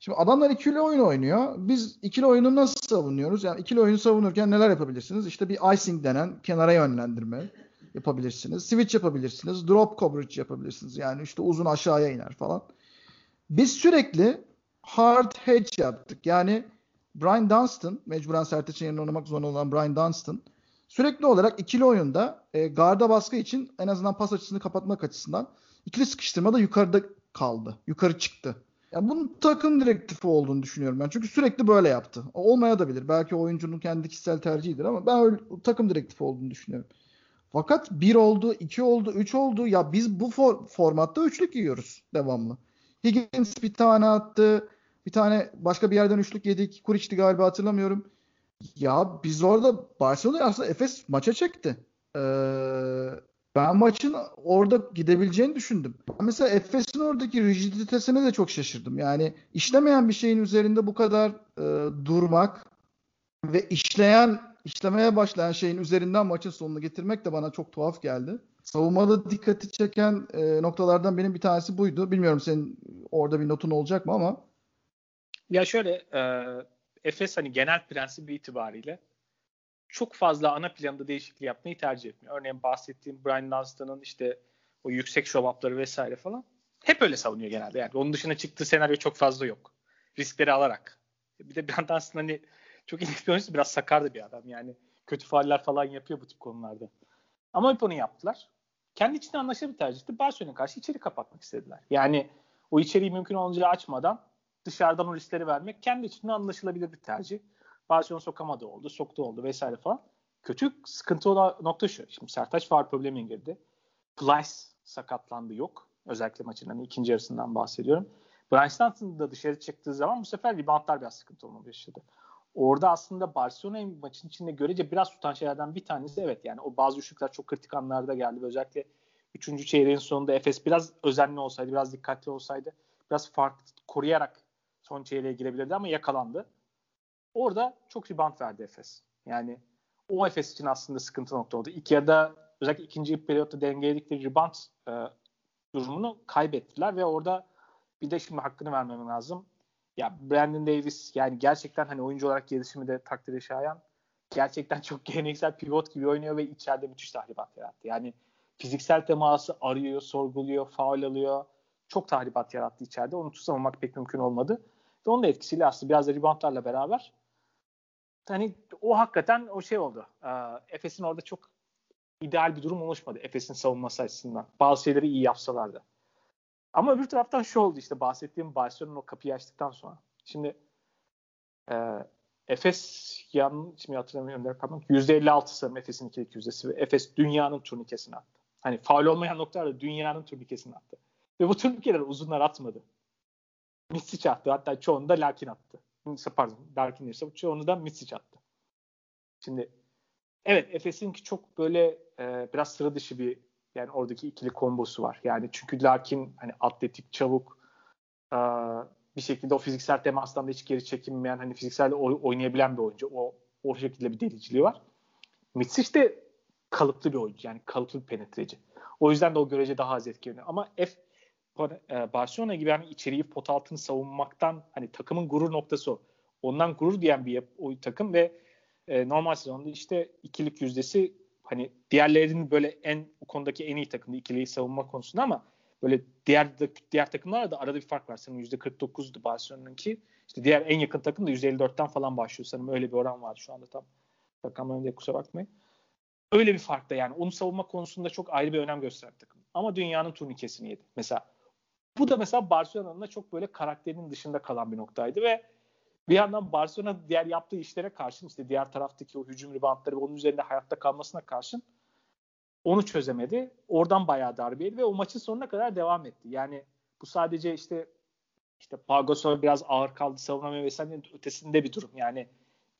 Şimdi adamlar ikili oyun oynuyor. Biz ikili oyunu nasıl savunuyoruz? Yani ikili oyunu savunurken neler yapabilirsiniz? İşte bir icing denen kenara yönlendirme yapabilirsiniz. Switch yapabilirsiniz. Drop coverage yapabilirsiniz. Yani işte uzun aşağıya iner falan. Biz sürekli hard hedge yaptık. Yani Brian Dunstan, mecburen Sertaç'ın yerine oynamak zorunda olan Brian Dunstan sürekli olarak ikili oyunda e, garda baskı için en azından pas açısını kapatmak açısından ikili sıkıştırma da yukarıda kaldı. Yukarı çıktı. Yani bunun takım direktifi olduğunu düşünüyorum ben. Çünkü sürekli böyle yaptı. Olmaya da bilir. Belki oyuncunun kendi kişisel tercihidir ama ben öyle takım direktifi olduğunu düşünüyorum. Fakat bir oldu, iki oldu, üç oldu. Ya biz bu for- formatta üçlük yiyoruz devamlı. Higgins bir tane attı. Bir tane başka bir yerden üçlük yedik. Kuric'ti galiba hatırlamıyorum. Ya biz orada Barcelona aslında Efes maça çekti. Ee, ben maçın orada gidebileceğini düşündüm. Mesela Efes'in oradaki rigiditesine de çok şaşırdım. Yani işlemeyen bir şeyin üzerinde bu kadar e, durmak ve işleyen, işlemeye başlayan şeyin üzerinden maçın sonunu getirmek de bana çok tuhaf geldi. Savunmada dikkati çeken e, noktalardan benim bir tanesi buydu. Bilmiyorum senin orada bir notun olacak mı ama ya şöyle e, Efes hani genel prensibi itibariyle çok fazla ana planda değişiklik yapmayı tercih etmiyor. Örneğin bahsettiğim Brian Dunstan'ın işte o yüksek şovapları vesaire falan hep öyle savunuyor genelde. Yani onun dışına çıktığı senaryo çok fazla yok. Riskleri alarak. Bir de Brian Dunstan hani çok ilginç bir biraz sakardı bir adam. Yani kötü faaller falan yapıyor bu tip konularda. Ama hep onu yaptılar. Kendi içinde anlaşılır bir tercihti. Barcelona'ya karşı içeri kapatmak istediler. Yani o içeriği mümkün olunca açmadan dışarıdan o riskleri vermek kendi içinde anlaşılabilir bir tercih. Barcelona sokamadı oldu, soktu oldu vesaire falan. Kötü sıkıntı olan nokta şu. Şimdi Sertaç var problemine girdi. Plyce sakatlandı yok. Özellikle maçın hani ikinci yarısından bahsediyorum. Brian da dışarı çıktığı zaman bu sefer reboundlar biraz sıkıntı olmaya başladı. orada aslında Barcelona maçın içinde görece biraz tutan şeylerden bir tanesi evet yani o bazı üçlükler çok kritik anlarda geldi özellikle 3. çeyreğin sonunda Efes biraz özenli olsaydı, biraz dikkatli olsaydı biraz fark koruyarak son çeyreğe girebilirdi ama yakalandı. Orada çok rebound verdi Efes. Yani o Efes için aslında sıkıntı nokta oldu. İlk yarıda özellikle ikinci periyotta dengeledikleri rebound e, durumunu kaybettiler ve orada bir de şimdi hakkını vermem lazım. Ya Brandon Davis yani gerçekten hani oyuncu olarak gelişimi de takdire şayan. Gerçekten çok geleneksel pivot gibi oynuyor ve içeride müthiş tahribat yarattı. Yani fiziksel teması arıyor, sorguluyor, faul alıyor. Çok tahribat yarattı içeride. Onu tutamamak pek mümkün olmadı. Ve onun da etkisiyle aslında biraz da reboundlarla beraber hani o hakikaten o şey oldu. Efes'in orada çok ideal bir durum oluşmadı Efes'in savunması açısından. Bazı şeyleri iyi yapsalardı. Ama öbür taraftan şu oldu işte bahsettiğim Barcelona'nın o kapıyı açtıktan sonra. Şimdi e, Efes yan, şimdi hatırlamıyorum rakamım. %56 sanırım Efes'in ikilik yüzdesi ve Efes dünyanın turnikesini attı. Hani faul olmayan noktalarda dünyanın turnikesini attı. Ve bu turnikeler uzunlar atmadı. Misic attı. Hatta çoğunu da Larkin attı. Pardon Larkin değilse çoğunu da Misic attı. Şimdi evet Efes'inki çok böyle e, biraz sıra dışı bir yani oradaki ikili kombosu var. Yani çünkü Larkin hani atletik, çabuk e, bir şekilde o fiziksel temastan da hiç geri çekinmeyen hani fiziksel oynayabilen bir oyuncu. O o şekilde bir deliciliği var. Mitsic de kalıplı bir oyuncu. Yani kalıplı bir penetreci. O yüzden de o görece daha az etkileniyor. Ama F Barcelona gibi hani içeriği pot altını savunmaktan hani takımın gurur noktası o. Ondan gurur diyen bir o takım ve e, normal sezonda işte ikilik yüzdesi hani diğerlerinin böyle en o konudaki en iyi takımdı ikiliyi savunma konusunda ama böyle diğer diğer takımlarla da arada bir fark var. Sanırım %49'du Barcelona'nınki. İşte diğer en yakın takım da %54'ten falan başlıyor sanırım. Öyle bir oran var şu anda tam. Rakamlarını diye kusura bakmayın. Öyle bir farkta yani. Onu savunma konusunda çok ayrı bir önem gösteren takım. Ama dünyanın turnikesini yedi. Mesela bu da mesela Barcelona'nın da çok böyle karakterinin dışında kalan bir noktaydı ve bir yandan Barcelona diğer yaptığı işlere karşın işte diğer taraftaki o hücum ribantları ve onun üzerinde hayatta kalmasına karşın onu çözemedi. Oradan bayağı darbeydi ve o maçın sonuna kadar devam etti. Yani bu sadece işte işte Pagos'a biraz ağır kaldı savunamıyor vesairenin ötesinde bir durum. Yani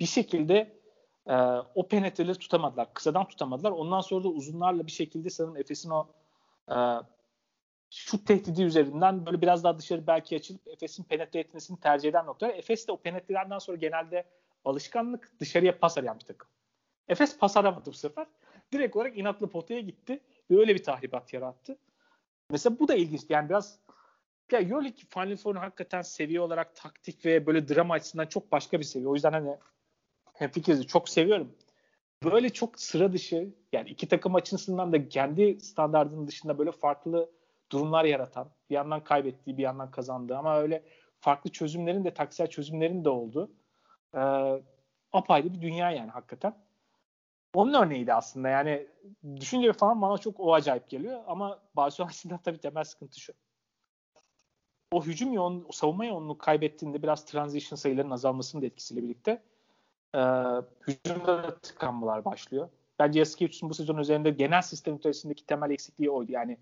bir şekilde e, o penetreleri tutamadılar. Kısadan tutamadılar. Ondan sonra da uzunlarla bir şekilde sanırım Efes'in o e, şut tehdidi üzerinden böyle biraz daha dışarı belki açılıp Efes'in penetre etmesini tercih eden noktalar. Efes de o penetrelerden sonra genelde alışkanlık dışarıya pas arayan bir takım. Efes pas aramadı bu sefer. Direkt olarak inatlı potaya gitti ve öyle bir tahribat yarattı. Mesela bu da ilginç. Yani biraz ya Euroleague Final Four'un hakikaten seviye olarak taktik ve böyle drama açısından çok başka bir seviye. O yüzden hani hem fikrizi çok seviyorum. Böyle çok sıra dışı yani iki takım açısından da kendi standartının dışında böyle farklı durumlar yaratan, bir yandan kaybettiği, bir yandan kazandığı ama öyle farklı çözümlerin de taksel çözümlerin de oldu. Ee, apayrı bir dünya yani hakikaten. Onun örneğiydi aslında yani düşünce falan bana çok o acayip geliyor ama Barcelona açısından tabii temel sıkıntı şu. O hücum yoğun, o savunma yoğunluğu kaybettiğinde biraz transition sayılarının azalmasının da etkisiyle birlikte e, hücumda da tıkanmalar başlıyor. Bence Yaskevicius'un bu sezon üzerinde genel sistem içerisindeki temel eksikliği oydu. Yani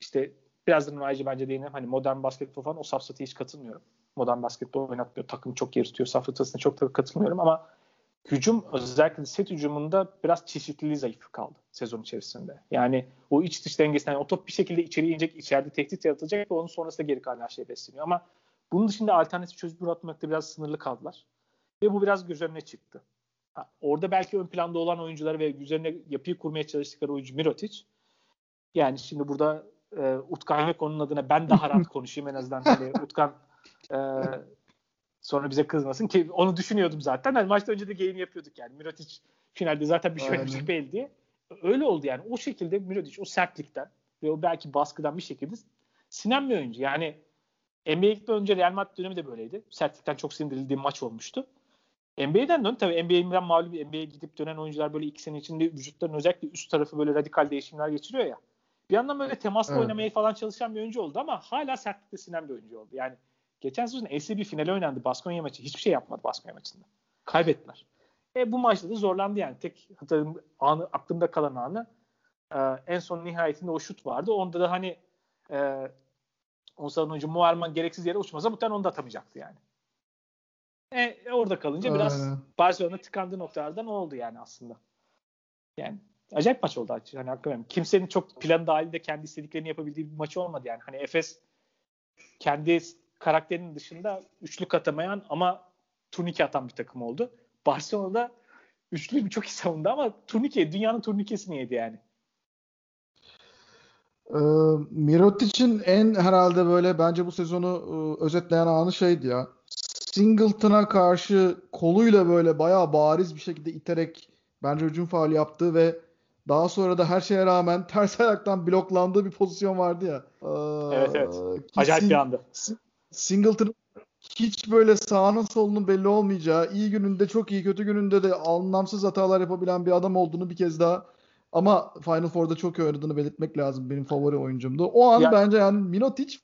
işte birazdan ayrıca bence değinelim. Hani modern basketbol falan o safsataya hiç katılmıyorum. Modern basketbol oynatmıyor. Takım çok yer tutuyor. Safsatasına çok da katılmıyorum ama hücum özellikle set hücumunda biraz çeşitliliği zayıf kaldı sezon içerisinde. Yani o iç dış dengesinden yani o top bir şekilde içeri inecek, içeride tehdit yaratacak ve onun sonrasında geri kalan her şey besleniyor. Ama bunun dışında alternatif çözüm üretmekte biraz sınırlı kaldılar. Ve bu biraz göz önüne çıktı. Ha, orada belki ön planda olan oyuncular ve üzerine yapıyı kurmaya çalıştıkları oyuncu Mirotic. Yani şimdi burada e, Utkan ve konunun adına ben daha rahat konuşayım en azından. Hani Utkan e, sonra bize kızmasın ki onu düşünüyordum zaten. Yani maçta önce de game yapıyorduk yani. Mirotic finalde zaten bir şey oynayacak belli diye. Öyle oldu yani. O şekilde Mirotic o sertlikten ve o belki baskıdan bir şekilde sinen bir oyuncu. Yani NBA'ye gitmeden önce Real Madrid dönemi de böyleydi. Sertlikten çok sindirildiği maç olmuştu. NBA'den dön tabii NBA'den malum NBA'ye gidip dönen oyuncular böyle iki sene içinde vücutların özellikle üst tarafı böyle radikal değişimler geçiriyor ya. Bir yandan böyle temasla evet. oynamaya falan çalışan bir oyuncu oldu ama hala sertlikte sinen bir oyuncu oldu. Yani geçen sezon ACB finali oynandı Baskonya maçı. Hiçbir şey yapmadı Baskonya maçında. Kaybettiler. E bu maçta da zorlandı yani. Tek hatırladığım anı, aklımda kalan anı e, en son nihayetinde o şut vardı. Onda da hani e, o oyuncu Muharman gereksiz yere uçmasa muhtemelen onu da atamayacaktı yani. E, orada kalınca biraz Aynen. Barcelona tıkandığı noktalardan oldu yani aslında. Yani acayip maç oldu. Hani hakikaten kimsenin çok planı dahilinde kendi istediklerini yapabildiği bir maç olmadı yani. Hani Efes kendi karakterinin dışında üçlük atamayan ama turnike atan bir takım oldu. Barcelona'da üçlüyü çok iyi savundu ama turnike, dünyanın turnikesini yedi yani. Ee, Mirotic'in en herhalde böyle bence bu sezonu e, özetleyen anı şeydi ya. Singleton'a karşı koluyla böyle bayağı bariz bir şekilde iterek bence hücum faali yaptığı ve daha sonra da her şeye rağmen ters ayaktan bloklandığı bir pozisyon vardı ya. Ee, evet evet. Acayip bir anda. Singleton hiç böyle sağının solunun belli olmayacağı, iyi gününde çok iyi, kötü gününde de anlamsız hatalar yapabilen bir adam olduğunu bir kez daha ama Final Four'da çok iyi oynadığını belirtmek lazım. Benim favori oyuncumdu. O an ya, bence yani Minotic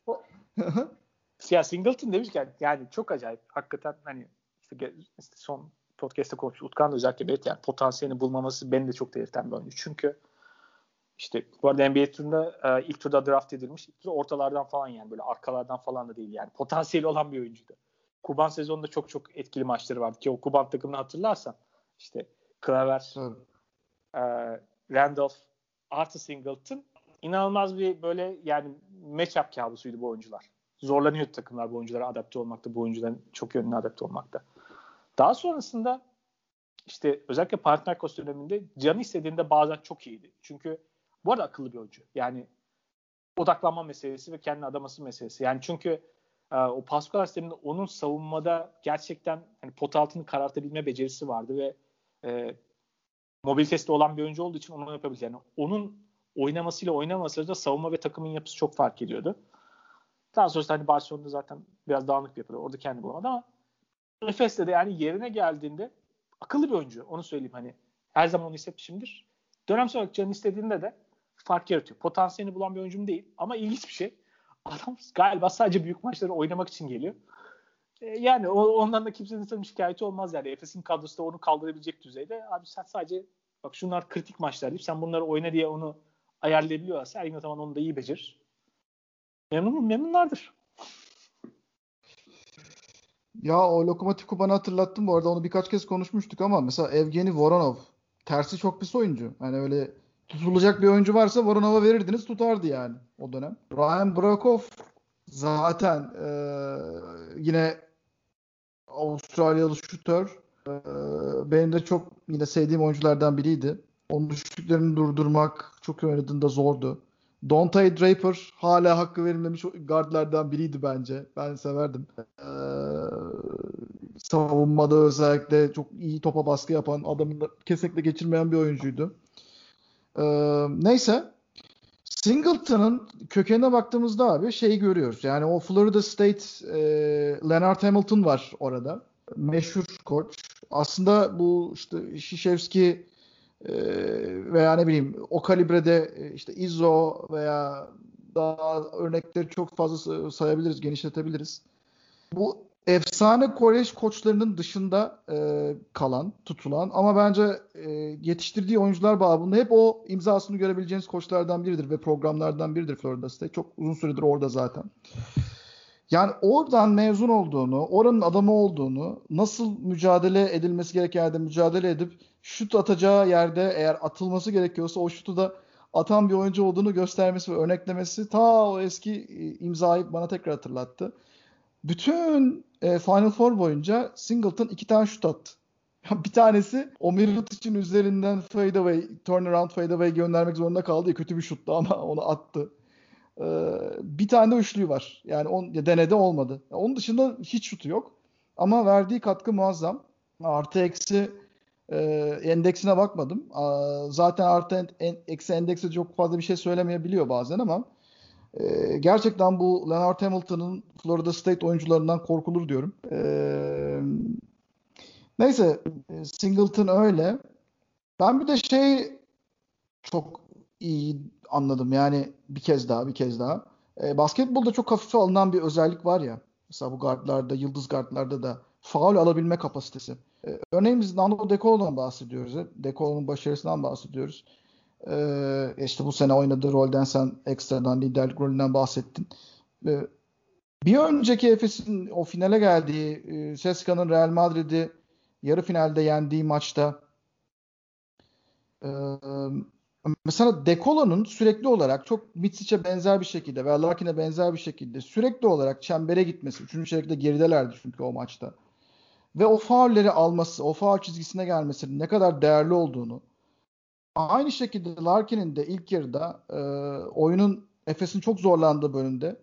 ya Singleton demişken yani çok acayip. Hakikaten hani işte, işte son podcast'te konuştuk. Utkan da özellikle belirtti. Yani potansiyelini bulmaması beni de çok delirten bir oyuncu. Çünkü işte bu arada NBA turunda e, ilk turda draft edilmiş. İlk turda ortalardan falan yani böyle arkalardan falan da değil yani. Potansiyeli olan bir oyuncuydu. Kuban sezonunda çok çok etkili maçları vardı ki o Kuban takımını hatırlarsan işte Klaver, e, Randolph artı Singleton inanılmaz bir böyle yani matchup kabusuydu bu oyuncular. Zorlanıyordu takımlar bu oyunculara adapte olmakta, bu oyuncuların çok yönlü adapte olmakta. Daha sonrasında işte özellikle Panathinaikos döneminde canı istediğinde bazen çok iyiydi. Çünkü bu arada akıllı bir oyuncu. Yani odaklanma meselesi ve kendi adaması meselesi. Yani çünkü e, o Pascal sisteminde onun savunmada gerçekten hani pot altını karartabilme becerisi vardı ve e, mobilitesi olan bir oyuncu olduğu için onu yapabilir. Yani onun oynamasıyla oynaması da savunma ve takımın yapısı çok fark ediyordu. Daha sonra hani Barcelona'da zaten biraz dağınık bir yapıda. Orada kendi bulamadı ama Efes'te de yani yerine geldiğinde akıllı bir oyuncu. Onu söyleyeyim hani. Her zaman onu hissetmişimdir. Dönem sonra canı istediğinde de fark yaratıyor. Potansiyelini bulan bir oyuncum değil. Ama ilginç bir şey. Adam galiba sadece büyük maçları oynamak için geliyor. E, yani ondan da kimsenin sanırım şikayeti olmaz yani. Efes'in kadrosu da onu kaldırabilecek düzeyde. Abi sen sadece bak şunlar kritik maçlar deyip sen bunları oyna diye onu ayarlayabiliyorsa her zaman onu da iyi becerir. Memnun memnunlardır. Ya o Lokomotiv Kuban'ı hatırlattım bu arada onu birkaç kez konuşmuştuk ama mesela Evgeni Voronov tersi çok pis oyuncu. Hani öyle tutulacak bir oyuncu varsa Voronov'a verirdiniz tutardı yani o dönem. Ryan Brakov zaten e, yine Avustralyalı şutör. E, benim de çok yine sevdiğim oyunculardan biriydi. Onun düşüklerini durdurmak çok oynadığında zordu. Dante Draper hala hakkı verilmemiş guardlardan biriydi bence. Ben severdim. Ee, savunmada özellikle çok iyi topa baskı yapan, adamın kesinlikle geçirmeyen bir oyuncuydu. Ee, neyse. Singleton'ın kökenine baktığımızda abi şeyi görüyoruz. Yani o Florida State e, Leonard Hamilton var orada. Meşhur koç. Aslında bu işte Şişevski e, veya ne bileyim o kalibrede e, işte Izzo veya daha örnekleri çok fazla sayabiliriz, genişletebiliriz. Bu efsane kolej koçlarının dışında e, kalan, tutulan ama bence e, yetiştirdiği oyuncular babında hep o imzasını görebileceğiniz koçlardan biridir ve programlardan biridir Florida State. Çok uzun süredir orada zaten. Yani oradan mezun olduğunu, oranın adamı olduğunu, nasıl mücadele edilmesi gereken yerde mücadele edip şut atacağı yerde eğer atılması gerekiyorsa o şutu da atan bir oyuncu olduğunu göstermesi ve örneklemesi ta o eski e, imzayı bana tekrar hatırlattı. Bütün e, Final Four boyunca Singleton iki tane şut attı. bir tanesi o için üzerinden fadeaway, turnaround fadeaway göndermek zorunda kaldı. Ya, kötü bir şuttu ama onu attı. Ee, bir tane de üçlüğü var. Yani on, ya denede olmadı. Onun dışında hiç şutu yok. Ama verdiği katkı muazzam. Artı eksi e, endeksine bakmadım. A, zaten artı en, eksi endekse çok fazla bir şey söylemeyebiliyor bazen ama e, gerçekten bu Leonard Hamilton'ın Florida State oyuncularından korkulur diyorum. E, neyse Singleton öyle. Ben bir de şey çok iyi anladım. Yani bir kez daha bir kez daha. E, basketbolda çok hafife alınan bir özellik var ya. Mesela bu guardlarda, yıldız guardlarda da faul alabilme kapasitesi. E, örneğin Nando De bahsediyoruz. De Colo'nun başarısından bahsediyoruz. E, işte bu sene oynadığı rolden sen ekstradan liderlik rolünden bahsettin. E, Bir önceki Efes'in o finale geldiği e, Seska'nın Real Madrid'i yarı finalde yendiği maçta e, mesela Dekolo'nun sürekli olarak çok Mitsic'e benzer bir şekilde ve Larkin'e benzer bir şekilde sürekli olarak çembere gitmesi. Üçüncü çeyrekte geridelerdi çünkü o maçta. Ve o faulleri alması, o faul çizgisine gelmesinin ne kadar değerli olduğunu aynı şekilde Larkin'in de ilk yarıda e, oyunun Efes'in çok zorlandığı bölümde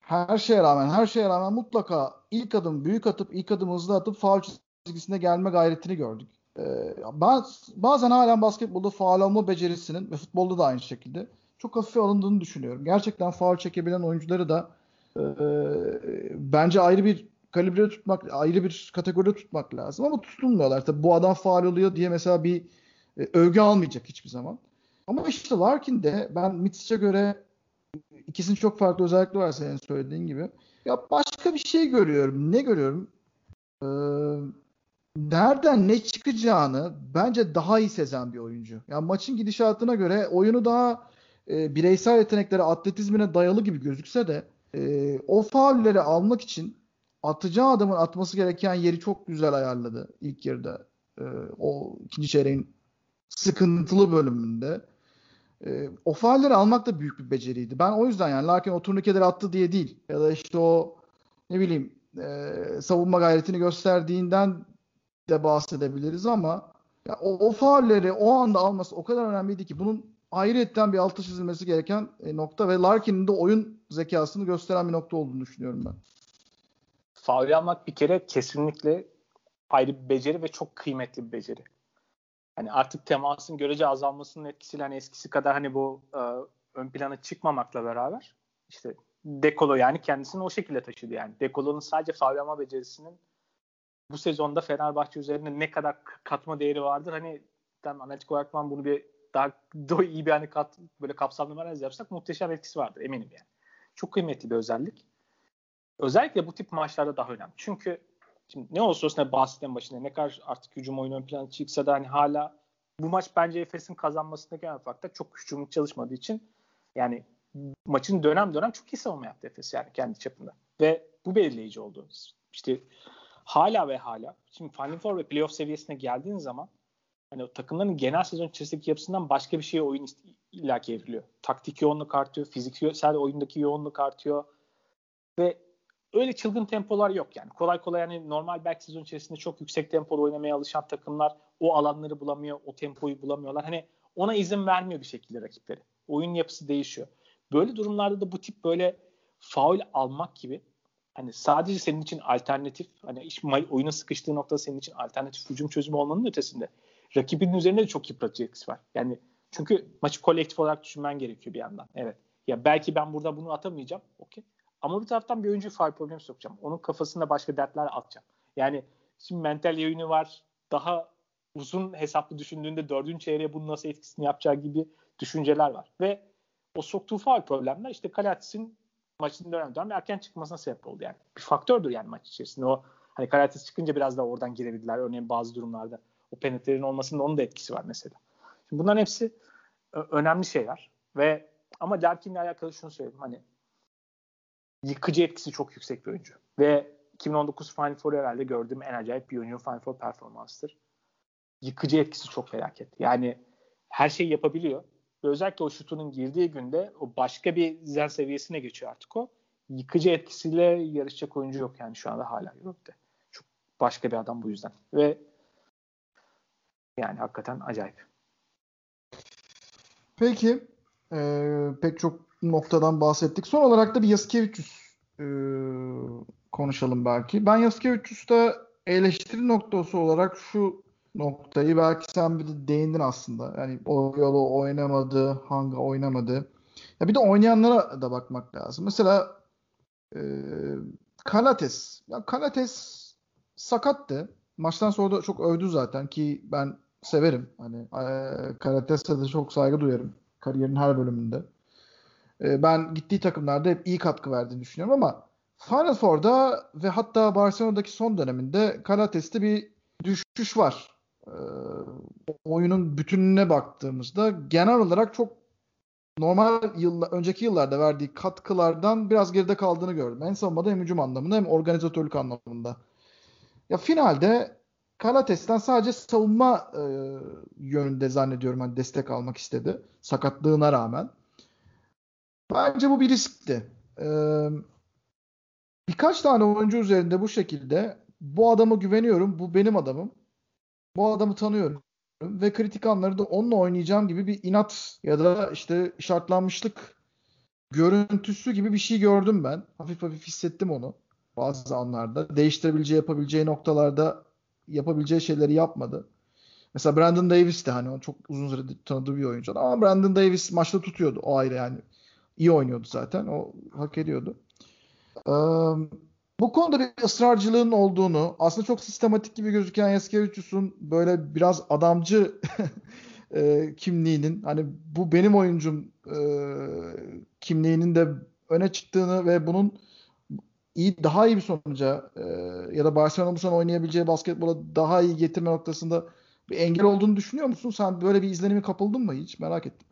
her şeye rağmen her şeye rağmen mutlaka ilk adım büyük atıp ilk adım hızlı atıp faul çizgisine gelme gayretini gördük. Ee, baz, bazen halen basketbolda faal alma becerisinin ve futbolda da aynı şekilde çok hafife alındığını düşünüyorum. Gerçekten faul çekebilen oyuncuları da e, bence ayrı bir kalibre tutmak, ayrı bir kategoride tutmak lazım ama tutulmuyorlar. Tabii bu adam faal oluyor diye mesela bir e, övgü almayacak hiçbir zaman. Ama işte Larkin'de ben Mitsic'e göre ikisinin çok farklı özellikleri var senin söylediğin gibi. Ya başka bir şey görüyorum. Ne görüyorum? Ee, nereden ne çıkacağını bence daha iyi sezen bir oyuncu. Yani maçın gidişatına göre oyunu daha e, bireysel yeteneklere, atletizmine dayalı gibi gözükse de e, o faulleri almak için atacağı adamın atması gereken yeri çok güzel ayarladı ilk yarıda. E, o ikinci çeyreğin sıkıntılı bölümünde. E, o faulleri almak da büyük bir beceriydi. Ben o yüzden yani Larkin o turnikeleri attı diye değil ya da işte o ne bileyim e, savunma gayretini gösterdiğinden de bahsedebiliriz ama ya o, o faulleri o anda alması o kadar önemliydi ki bunun ayrıyetten bir altı çizilmesi gereken e, nokta ve Larkin'in de oyun zekasını gösteren bir nokta olduğunu düşünüyorum ben. Faul almak bir kere kesinlikle ayrı bir beceri ve çok kıymetli bir beceri. Hani artık temasın görece azalmasının etkisiyle hani eskisi kadar hani bu e, ön plana çıkmamakla beraber işte Dekolo yani kendisini o şekilde taşıdı yani. Dekolo'nun sadece faul alma becerisinin bu sezonda Fenerbahçe üzerinde ne kadar katma değeri vardır. Hani tam analitik olarak ben bunu bir daha, daha iyi bir hani kat, böyle kapsamlı bir analiz yapsak muhteşem etkisi vardır eminim yani. Çok kıymetli bir özellik. Özellikle bu tip maçlarda daha önemli. Çünkü şimdi ne olursa olsun bahsettiğim başında ne kadar artık hücum oyunu ön plana çıksa da hani hala bu maç bence Efes'in kazanmasındaki en faktör çok hücumluk çalışmadığı için yani maçın dönem dönem çok iyi savunma yaptı Efes yani kendi çapında. Ve bu belirleyici oldu. İşte hala ve hala şimdi Final Four ve playoff seviyesine geldiğin zaman hani o takımların genel sezon içerisindeki yapısından başka bir şeye oyun illaki evriliyor. Taktik yoğunluk artıyor, fiziksel oyundaki yoğunluk artıyor ve öyle çılgın tempolar yok yani. Kolay kolay yani normal belki sezon içerisinde çok yüksek tempolu oynamaya alışan takımlar o alanları bulamıyor, o tempoyu bulamıyorlar. Hani ona izin vermiyor bir şekilde rakipleri. Oyun yapısı değişiyor. Böyle durumlarda da bu tip böyle faul almak gibi hani sadece senin için alternatif hani iş, oyuna sıkıştığı nokta senin için alternatif hücum çözümü olmanın ötesinde rakibinin üzerinde de çok yıpratıcı etkisi var. Yani çünkü maçı kolektif olarak düşünmen gerekiyor bir yandan. Evet. Ya belki ben burada bunu atamayacağım. Okey. Ama bir taraftan bir oyuncuyu faal problemi sokacağım. Onun kafasında başka dertler atacağım. Yani şimdi mental yayını var. Daha uzun hesaplı düşündüğünde dördüncü çeyreğe bunun nasıl etkisini yapacağı gibi düşünceler var. Ve o soktuğu faal problemler işte Kalatis'in maçın dönem dönem erken çıkmasına sebep oldu yani. Bir faktördür yani maç içerisinde. O hani Karatis çıkınca biraz da oradan girebildiler. Örneğin bazı durumlarda o penetrenin olmasında onun da etkisi var mesela. Şimdi bunların hepsi önemli şeyler ve ama Larkin'le alakalı şunu söyleyeyim hani yıkıcı etkisi çok yüksek bir oyuncu. Ve 2019 Final Four herhalde gördüğüm en acayip bir oyuncu Final Four performansıdır. Yıkıcı etkisi çok felaket. Yani her şeyi yapabiliyor. Ve özellikle o şutunun girdiği günde o başka bir zen seviyesine geçiyor artık o. Yıkıcı etkisiyle yarışacak oyuncu yok yani şu anda hala Euroleague'de. Çok başka bir adam bu yüzden. Ve yani hakikaten acayip. Peki. Ee, pek çok noktadan bahsettik. Son olarak da bir Yaskevicius e, konuşalım belki. Ben Yaskevicius'ta eleştiri noktası olarak şu noktayı belki sen bir de değindin aslında. Yani o yolu oynamadı, hangi oynamadı. Ya bir de oynayanlara da bakmak lazım. Mesela e, Kalates. Ya Kalates sakattı. Maçtan sonra da çok övdü zaten ki ben severim. Hani e, Kalates'e de çok saygı duyarım kariyerin her bölümünde. E, ben gittiği takımlarda hep iyi katkı verdiğini düşünüyorum ama Final Four'da ve hatta Barcelona'daki son döneminde Kalates'te bir düşüş var e, oyunun bütününe baktığımızda genel olarak çok normal yıl, önceki yıllarda verdiği katkılardan biraz geride kaldığını gördüm. Hem savunmada hem hücum anlamında hem organizatörlük anlamında. Ya finalde Kalates'ten sadece savunma e, yönünde zannediyorum hani destek almak istedi. Sakatlığına rağmen. Bence bu bir riskti. Ee, birkaç tane oyuncu üzerinde bu şekilde bu adama güveniyorum. Bu benim adamım. Bu adamı tanıyorum. Ve kritik anları da onunla oynayacağım gibi bir inat ya da işte şartlanmışlık görüntüsü gibi bir şey gördüm ben. Hafif hafif hissettim onu bazı anlarda. Değiştirebileceği, yapabileceği noktalarda yapabileceği şeyleri yapmadı. Mesela Brandon Davis de hani çok uzun süredir tanıdığı bir oyuncu. Ama Brandon Davis maçta tutuyordu. O ayrı yani. İyi oynuyordu zaten. O hak ediyordu. Ee, bu konuda bir ısrarcılığın olduğunu, aslında çok sistematik gibi gözüken Yaskevicius'un böyle biraz adamcı e, kimliğinin, hani bu benim oyuncum e, kimliğinin de öne çıktığını ve bunun iyi daha iyi bir sonuca e, ya da Barcelona bu sene oynayabileceği basketbola daha iyi getirme noktasında bir engel olduğunu düşünüyor musun? Sen böyle bir izlenimi kapıldın mı hiç? Merak ettim.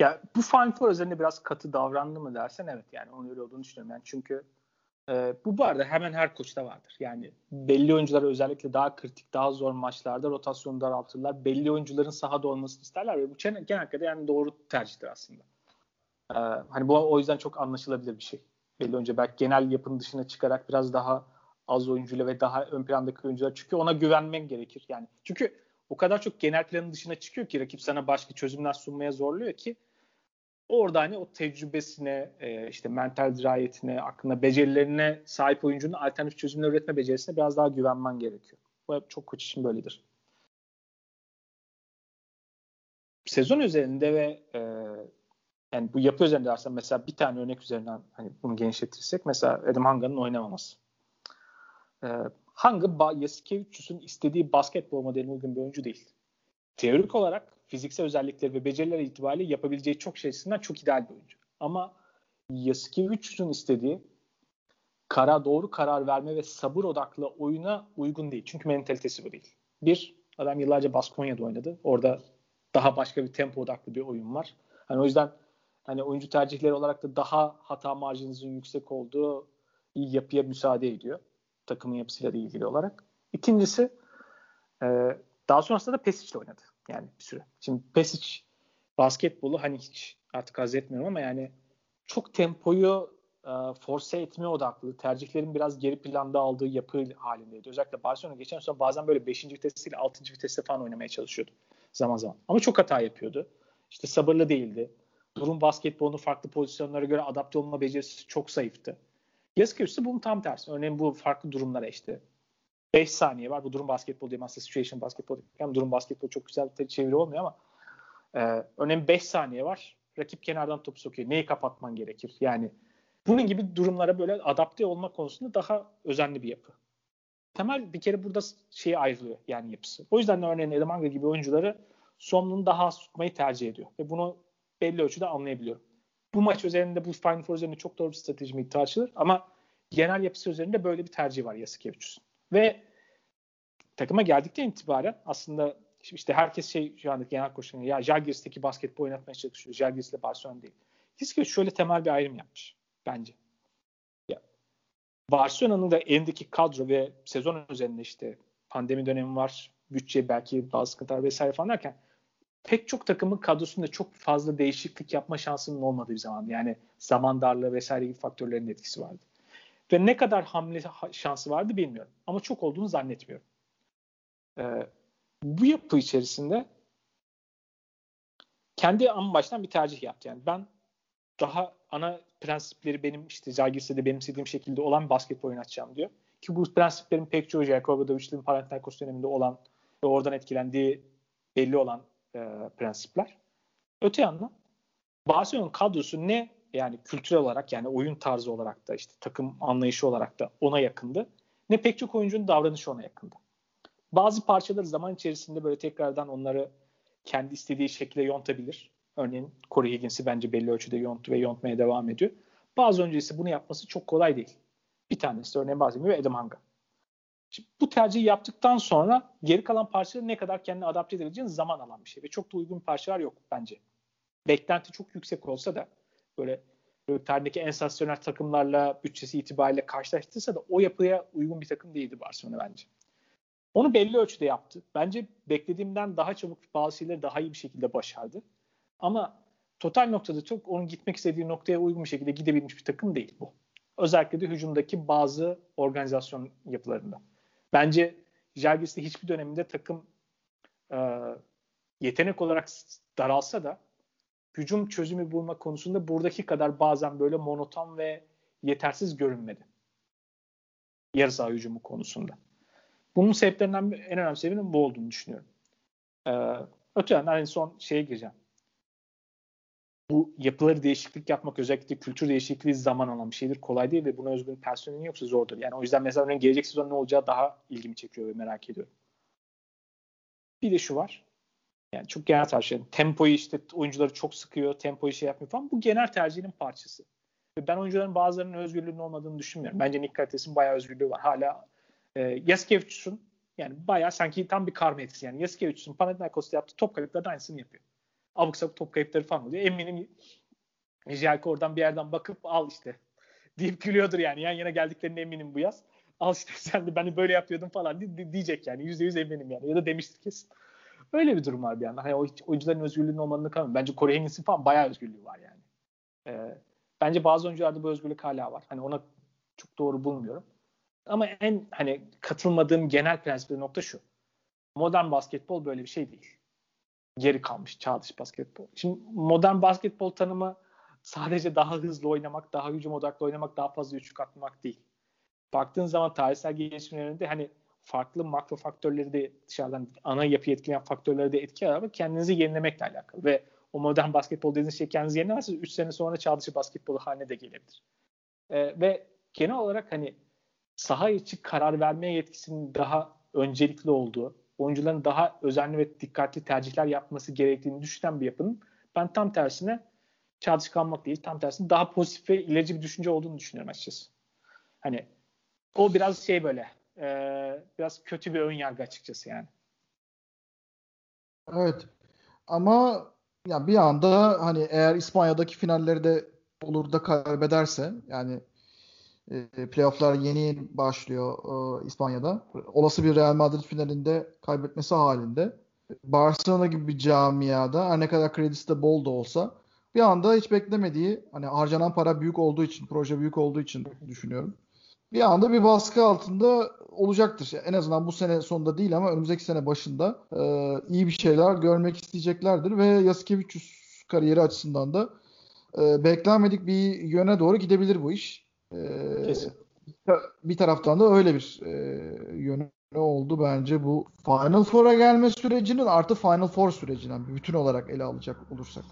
Ya bu Final Four üzerinde biraz katı davrandı mı dersen evet yani onun öyle olduğunu düşünüyorum. Yani çünkü e, bu arada hemen her koçta vardır. Yani belli oyuncuları özellikle daha kritik, daha zor maçlarda rotasyonu daraltırlar. Belli oyuncuların sahada olmasını isterler ve bu genellikle de yani doğru tercihtir aslında. Ee, hani bu o yüzden çok anlaşılabilir bir şey. Belli önce belki genel yapının dışına çıkarak biraz daha az oyuncuyla ve daha ön plandaki oyuncular çünkü ona güvenmen gerekir. Yani çünkü o kadar çok genel planın dışına çıkıyor ki rakip sana başka çözümler sunmaya zorluyor ki orada hani o tecrübesine, e, işte mental dirayetine, aklına, becerilerine sahip oyuncunun alternatif çözümler üretme becerisine biraz daha güvenmen gerekiyor. Bu hep çok koç için böyledir. Sezon üzerinde ve e, yani bu yapı üzerinde dersen mesela bir tane örnek üzerinden hani bunu genişletirsek mesela Adam Hanga'nın oynamaması. Ee, Hanga Yasikevicius'un istediği basketbol modeline uygun bir oyuncu değil. Teorik olarak fiziksel özellikleri ve beceriler itibariyle yapabileceği çok şey açısından çok ideal bir oyuncu. Ama Yasikevicius'un istediği kara doğru karar verme ve sabır odaklı oyuna uygun değil. Çünkü mentalitesi bu değil. Bir, adam yıllarca Baskonya'da oynadı. Orada daha başka bir tempo odaklı bir oyun var. Hani o yüzden hani oyuncu tercihleri olarak da daha hata marjınızın yüksek olduğu yapıya müsaade ediyor. Takımın yapısıyla da ilgili olarak. İkincisi e, daha sonrasında da Pesic oynadı. Yani bir süre. Şimdi Pesic basketbolu hani hiç artık haz etmiyorum ama yani çok tempoyu e, force etmeye odaklı, tercihlerin biraz geri planda aldığı yapı halindeydi. Özellikle Barcelona geçen sene bazen böyle 5. vitesiyle 6. viteste falan oynamaya çalışıyordu zaman zaman. Ama çok hata yapıyordu. İşte sabırlı değildi. Durum basketbolunu farklı pozisyonlara göre adapte olma becerisi çok zayıftı. İse bunun tam tersi. Örneğin bu farklı durumlara işte 5 saniye var. Bu durum basketbol değil aslında situation basketbol değil. Yani durum basketbol çok güzel bir çeviri olmuyor ama e, örneğin 5 saniye var. Rakip kenardan topu sokuyor. Neyi kapatman gerekir? Yani bunun gibi durumlara böyle adapte olma konusunda daha özenli bir yapı. Temel bir kere burada şeyi ayrılıyor yani yapısı. O yüzden de örneğin Edemanga gibi oyuncuları sonunu daha az tutmayı tercih ediyor. Ve bunu belli ölçüde anlayabiliyorum. Bu maç üzerinde bu Final Four üzerinde çok doğru bir strateji mi tartışılır ama genel yapısı üzerinde böyle bir tercih var Yasikevicius'un. Ve takıma geldikten itibaren aslında işte herkes şey şu anda genel koşulun ya Jalgiris'teki basketbol oynatmaya çalışıyor. Jalgiris'le Barcelona değil. Yasikevicius şöyle temel bir ayrım yapmış bence. Ya, Barcelona'nın da elindeki kadro ve sezon üzerinde işte pandemi dönemi var. Bütçe belki bazı sıkıntılar vesaire falan derken pek çok takımın kadrosunda çok fazla değişiklik yapma şansının olmadığı bir zaman. Yani zaman darlığı vesaire gibi faktörlerin etkisi vardı. Ve ne kadar hamle şansı vardı bilmiyorum. Ama çok olduğunu zannetmiyorum. Ee, bu yapı içerisinde kendi ama baştan bir tercih yaptı. Yani ben daha ana prensipleri benim işte Zalgiris'te de benimsediğim şekilde olan basketbol oynatacağım diyor. Ki bu prensiplerin pek çoğu Jakob Davic'in Panathinaikos döneminde olan ve oradan etkilendiği belli olan e, prensipler. Öte yandan Barcelona'nın kadrosu ne yani kültürel olarak yani oyun tarzı olarak da işte takım anlayışı olarak da ona yakındı. Ne pek çok oyuncunun davranışı ona yakındı. Bazı parçaları zaman içerisinde böyle tekrardan onları kendi istediği şekilde yontabilir. Örneğin Corey Higgins'i bence belli ölçüde yonttu ve yontmaya devam ediyor. Bazı ise bunu yapması çok kolay değil. Bir tanesi örneğin bazen gibi Adam Hanga. Şimdi bu tercihi yaptıktan sonra geri kalan parçaları ne kadar kendine adapte edebileceğin zaman alan bir şey. Ve çok da uygun parçalar yok bence. Beklenti çok yüksek olsa da böyle, tarihindeki en sansasyonel takımlarla bütçesi itibariyle karşılaştırsa da o yapıya uygun bir takım değildi Barcelona bence. Onu belli ölçüde yaptı. Bence beklediğimden daha çabuk bazı şeyleri daha iyi bir şekilde başardı. Ama total noktada çok onun gitmek istediği noktaya uygun bir şekilde gidebilmiş bir takım değil bu. Özellikle de hücumdaki bazı organizasyon yapılarında. Bence Jalgiris'te hiçbir döneminde takım e, yetenek olarak daralsa da hücum çözümü bulma konusunda buradaki kadar bazen böyle monoton ve yetersiz görünmedi. Yarı saha hücumu konusunda. Bunun sebeplerinden en önemli sebebinin bu olduğunu düşünüyorum. Ee, öte yandan en son şeye gireceğim. Bu yapıları değişiklik yapmak özellikle kültür değişikliği zaman alan bir şeydir. Kolay değil ve buna özgün personelin yoksa zordur. Yani o yüzden mesela gelecek sezon ne olacağı daha ilgimi çekiyor ve merak ediyorum. Bir de şu var. Yani çok genel tercih. Tempoyu işte oyuncuları çok sıkıyor, tempoyu şey yapmıyor falan. Bu genel tercihinin parçası. Ve ben oyuncuların bazılarının özgürlüğünün olmadığını düşünmüyorum. Bence Nick Kalites'in bayağı özgürlüğü var. Hala e, Yaskevicius'un yani bayağı sanki tam bir karma etkisi. Yani Yaskevicius'un Panathinaikos'ta yaptığı top kayıpları aynısını yapıyor. Abuk sabuk top kayıpları falan oluyor. Eminim Jelko oradan bir yerden bakıp al işte deyip gülüyordur yani. Yan yana geldiklerine eminim bu yaz. Al işte sen de beni böyle yapıyordun falan diyecek yani. Yüzde yüz eminim yani. Ya da demiştir kesin. Öyle bir durum var bir yandan. Hani oyuncuların özgürlüğünün olmadığını kalmıyor. Bence Corey Higgins'in falan bayağı özgürlüğü var yani. Ee, bence bazı oyuncularda bu özgürlük hala var. Hani ona çok doğru bulmuyorum. Ama en hani katılmadığım genel prensipli nokta şu. Modern basketbol böyle bir şey değil. Geri kalmış çağdaş basketbol. Şimdi modern basketbol tanımı sadece daha hızlı oynamak, daha hücum odaklı oynamak, daha fazla üçlük atmak değil. Baktığın zaman tarihsel gelişimlerinde hani farklı makro faktörleri de dışarıdan ana yapı etkileyen faktörleri de etki ama kendinizi yenilemekle alakalı ve o modern basketbol dediğiniz şey kendinizi yenilemezseniz 3 sene sonra çağdaşı basketbolu haline de gelebilir. Ee, ve genel olarak hani saha içi karar vermeye yetkisinin daha öncelikli olduğu, oyuncuların daha özenli ve dikkatli tercihler yapması gerektiğini düşünen bir yapının ben tam tersine çağdaşı kalmak değil, tam tersine daha pozitif ve ilerici bir düşünce olduğunu düşünüyorum açıkçası. Hani o biraz şey böyle e, biraz kötü bir ön yargı açıkçası yani. Evet. Ama ya bir anda hani eğer İspanya'daki finalleri de olur da kaybederse yani e, playofflar yeni başlıyor e, İspanya'da. Olası bir Real Madrid finalinde kaybetmesi halinde Barcelona gibi bir camiada her ne kadar kredisi de bol da olsa bir anda hiç beklemediği hani harcanan para büyük olduğu için, proje büyük olduğu için düşünüyorum. Bir anda bir baskı altında olacaktır. En azından bu sene sonunda değil ama önümüzdeki sene başında e, iyi bir şeyler görmek isteyeceklerdir ve Yasikevicius kariyeri açısından da e, beklenmedik bir yöne doğru gidebilir bu iş. Ee, Kesin. Bir taraftan da öyle bir e, yönü oldu bence bu Final Four'a gelme sürecinin artı Final Four sürecinden bütün olarak ele alacak olursak.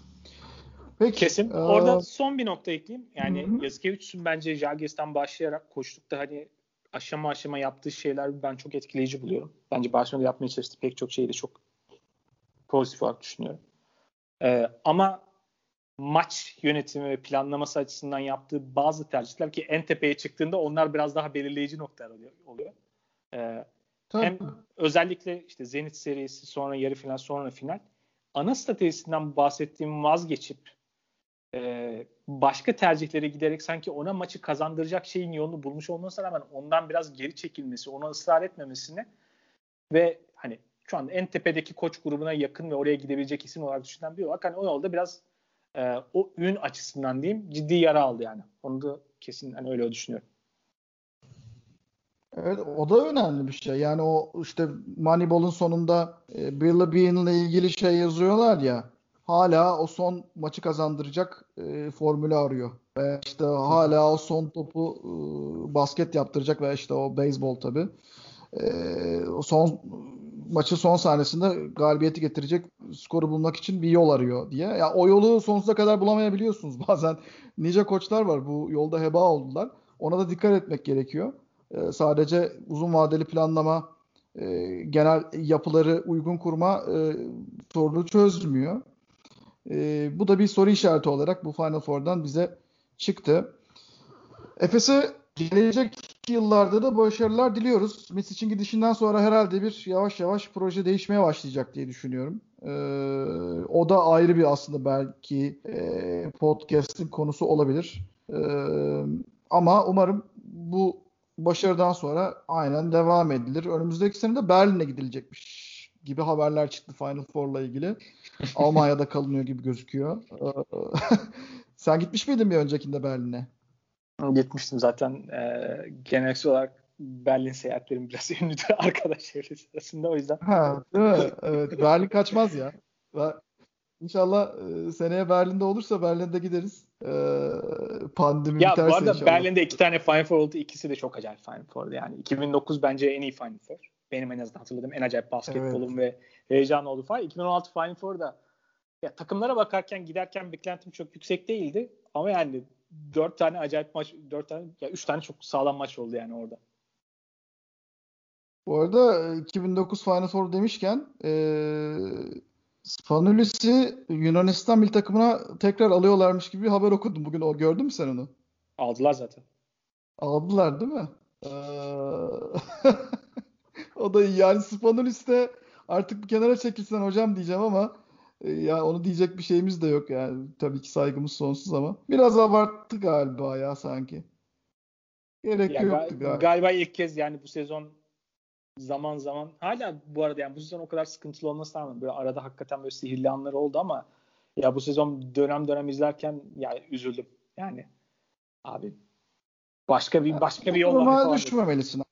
Peki, Kesin. Ee, Orada son bir nokta ekleyeyim. Yani Yazıkevicius'un bence Jalgiris'ten başlayarak koştukta hani aşama aşama yaptığı şeyler ben çok etkileyici buluyorum. Bence Barcelona'da yapmaya çalıştığı pek çok şeyi de çok pozitif olarak düşünüyorum. Ee, ama maç yönetimi ve planlaması açısından yaptığı bazı tercihler ki en tepeye çıktığında onlar biraz daha belirleyici noktalar oluyor. Ee, hem özellikle işte Zenit serisi sonra yarı final sonra final. Ana stratejisinden bahsettiğim vazgeçip e, başka tercihlere giderek sanki ona maçı kazandıracak şeyin yolunu bulmuş olmasına rağmen ondan biraz geri çekilmesi, ona ısrar etmemesini ve hani şu an en tepedeki koç grubuna yakın ve oraya gidebilecek isim olarak düşünen bir olarak hani o yolda biraz e, o ün açısından diyeyim ciddi yara aldı yani. Onu da kesin hani öyle düşünüyorum. Evet o da önemli bir şey. Yani o işte Moneyball'un sonunda e, Billy Bean'la ilgili şey yazıyorlar ya hala o son maçı kazandıracak e, formülü arıyor. Ve işte hala o son topu e, basket yaptıracak ve işte o beyzbol tabi. E, o son maçı son sahnesinde galibiyeti getirecek skoru bulmak için bir yol arıyor diye. Ya o yolu sonsuza kadar bulamayabiliyorsunuz. Bazen nice koçlar var bu yolda heba oldular. Ona da dikkat etmek gerekiyor. E, sadece uzun vadeli planlama, e, genel yapıları uygun kurma e, sorunu çözmüyor. E, bu da bir soru işareti olarak bu Final Four'dan bize çıktı. Efes'e gelecek yıllarda da başarılar diliyoruz. Mesic'in gidişinden sonra herhalde bir yavaş yavaş proje değişmeye başlayacak diye düşünüyorum. Ee, o da ayrı bir aslında belki e, podcast'in konusu olabilir. Ee, ama umarım bu başarıdan sonra aynen devam edilir. Önümüzdeki sene de Berlin'e gidilecekmiş gibi haberler çıktı Final Four'la ilgili. Almanya'da kalınıyor gibi gözüküyor. Ee, sen gitmiş miydin bir öncekinde Berlin'e? Gitmiştim zaten e, genel olarak Berlin seyahatlerim biraz ünlüdür arkadaş çevresi arasında o yüzden. Ha, değil mi? Evet, Berlin kaçmaz ya. İnşallah e, seneye Berlin'de olursa Berlin'de gideriz. E, pandemi ya, biterse bu arada inşallah. Berlin'de iki tane Final Four oldu. İkisi de çok acayip Final Four'du. Yani 2009 bence en iyi Final Four. Benim en azından hatırladığım en acayip basketbolum evet. ve heyecan oldu falan. 2016 Final Four'da ya takımlara bakarken giderken beklentim çok yüksek değildi. Ama yani dört tane acayip maç, dört tane ya üç tane çok sağlam maç oldu yani orada. Bu arada 2009 Final Four demişken ee, Spanulis'i Yunanistan milli takımına tekrar alıyorlarmış gibi bir haber okudum bugün. O gördün mü sen onu? Aldılar zaten. Aldılar değil mi? Ee, o da iyi. Yani Spanulis de artık bir kenara çekilsen hocam diyeceğim ama e, ya onu diyecek bir şeyimiz de yok yani. Tabii ki saygımız sonsuz ama. Biraz abarttı galiba ya sanki. Gerek ya yoktu galiba. Galiba ilk kez yani bu sezon zaman zaman hala bu arada yani bu sezon o kadar sıkıntılı olmasına rağmen böyle arada hakikaten böyle sihirli anları oldu ama ya bu sezon dönem dönem izlerken ya üzüldüm. Yani abi başka bir başka bir yol var. düşmemelisin.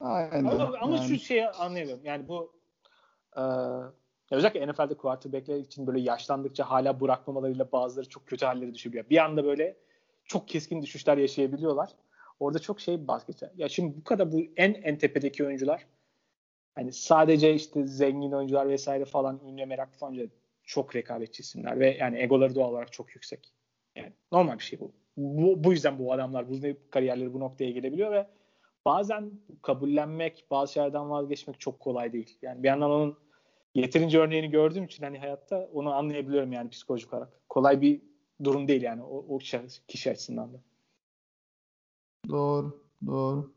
Aynen. Ama, ama yani. şu şeyi anlayamıyorum. Yani bu e, özellikle NFL'de quarterback'ler için böyle yaşlandıkça hala bırakmamalarıyla bazıları çok kötü halleri düşebiliyor. Bir anda böyle çok keskin düşüşler yaşayabiliyorlar. Orada çok şey bahsediyor. Ya şimdi bu kadar bu en en tepedeki oyuncular hani sadece işte zengin oyuncular vesaire falan ünlü meraklı falan çok rekabetçi isimler ve yani egoları doğal olarak çok yüksek. Yani normal bir şey bu. Bu, bu yüzden bu adamlar bu kariyerleri bu noktaya gelebiliyor ve bazen kabullenmek, bazı şeylerden vazgeçmek çok kolay değil. Yani bir yandan onun yeterince örneğini gördüğüm için hani hayatta onu anlayabiliyorum yani psikolojik olarak. Kolay bir durum değil yani o, o kişi açısından da. Doğru, doğru.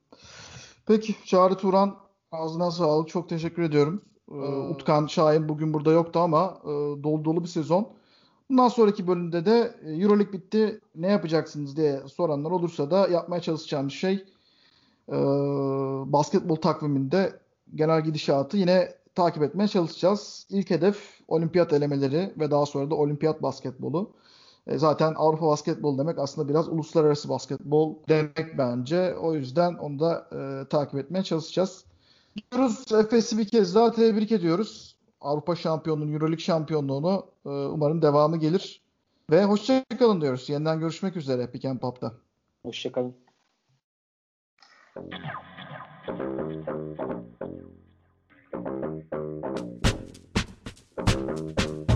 Peki Çağrı Turan ağzına sağlık. Çok teşekkür ediyorum. Ee, Utkan Şahin bugün burada yoktu ama e, dolu dolu bir sezon. Bundan sonraki bölümde de e, Euroleague bitti ne yapacaksınız diye soranlar olursa da yapmaya çalışacağımız şey e, basketbol takviminde genel gidişatı yine takip etmeye çalışacağız. İlk hedef olimpiyat elemeleri ve daha sonra da olimpiyat basketbolu. E, zaten Avrupa basketbol demek aslında biraz uluslararası basketbol demek bence. O yüzden onu da e, takip etmeye çalışacağız. Diyoruz Efes'i bir kez daha tebrik ediyoruz. Avrupa şampiyonluğu, Euroleague şampiyonluğunu e, umarım devamı gelir. Ve hoşçakalın diyoruz. Yeniden görüşmek üzere Pick and Pop'ta. Hoşçakalın. Thank you. Thank you.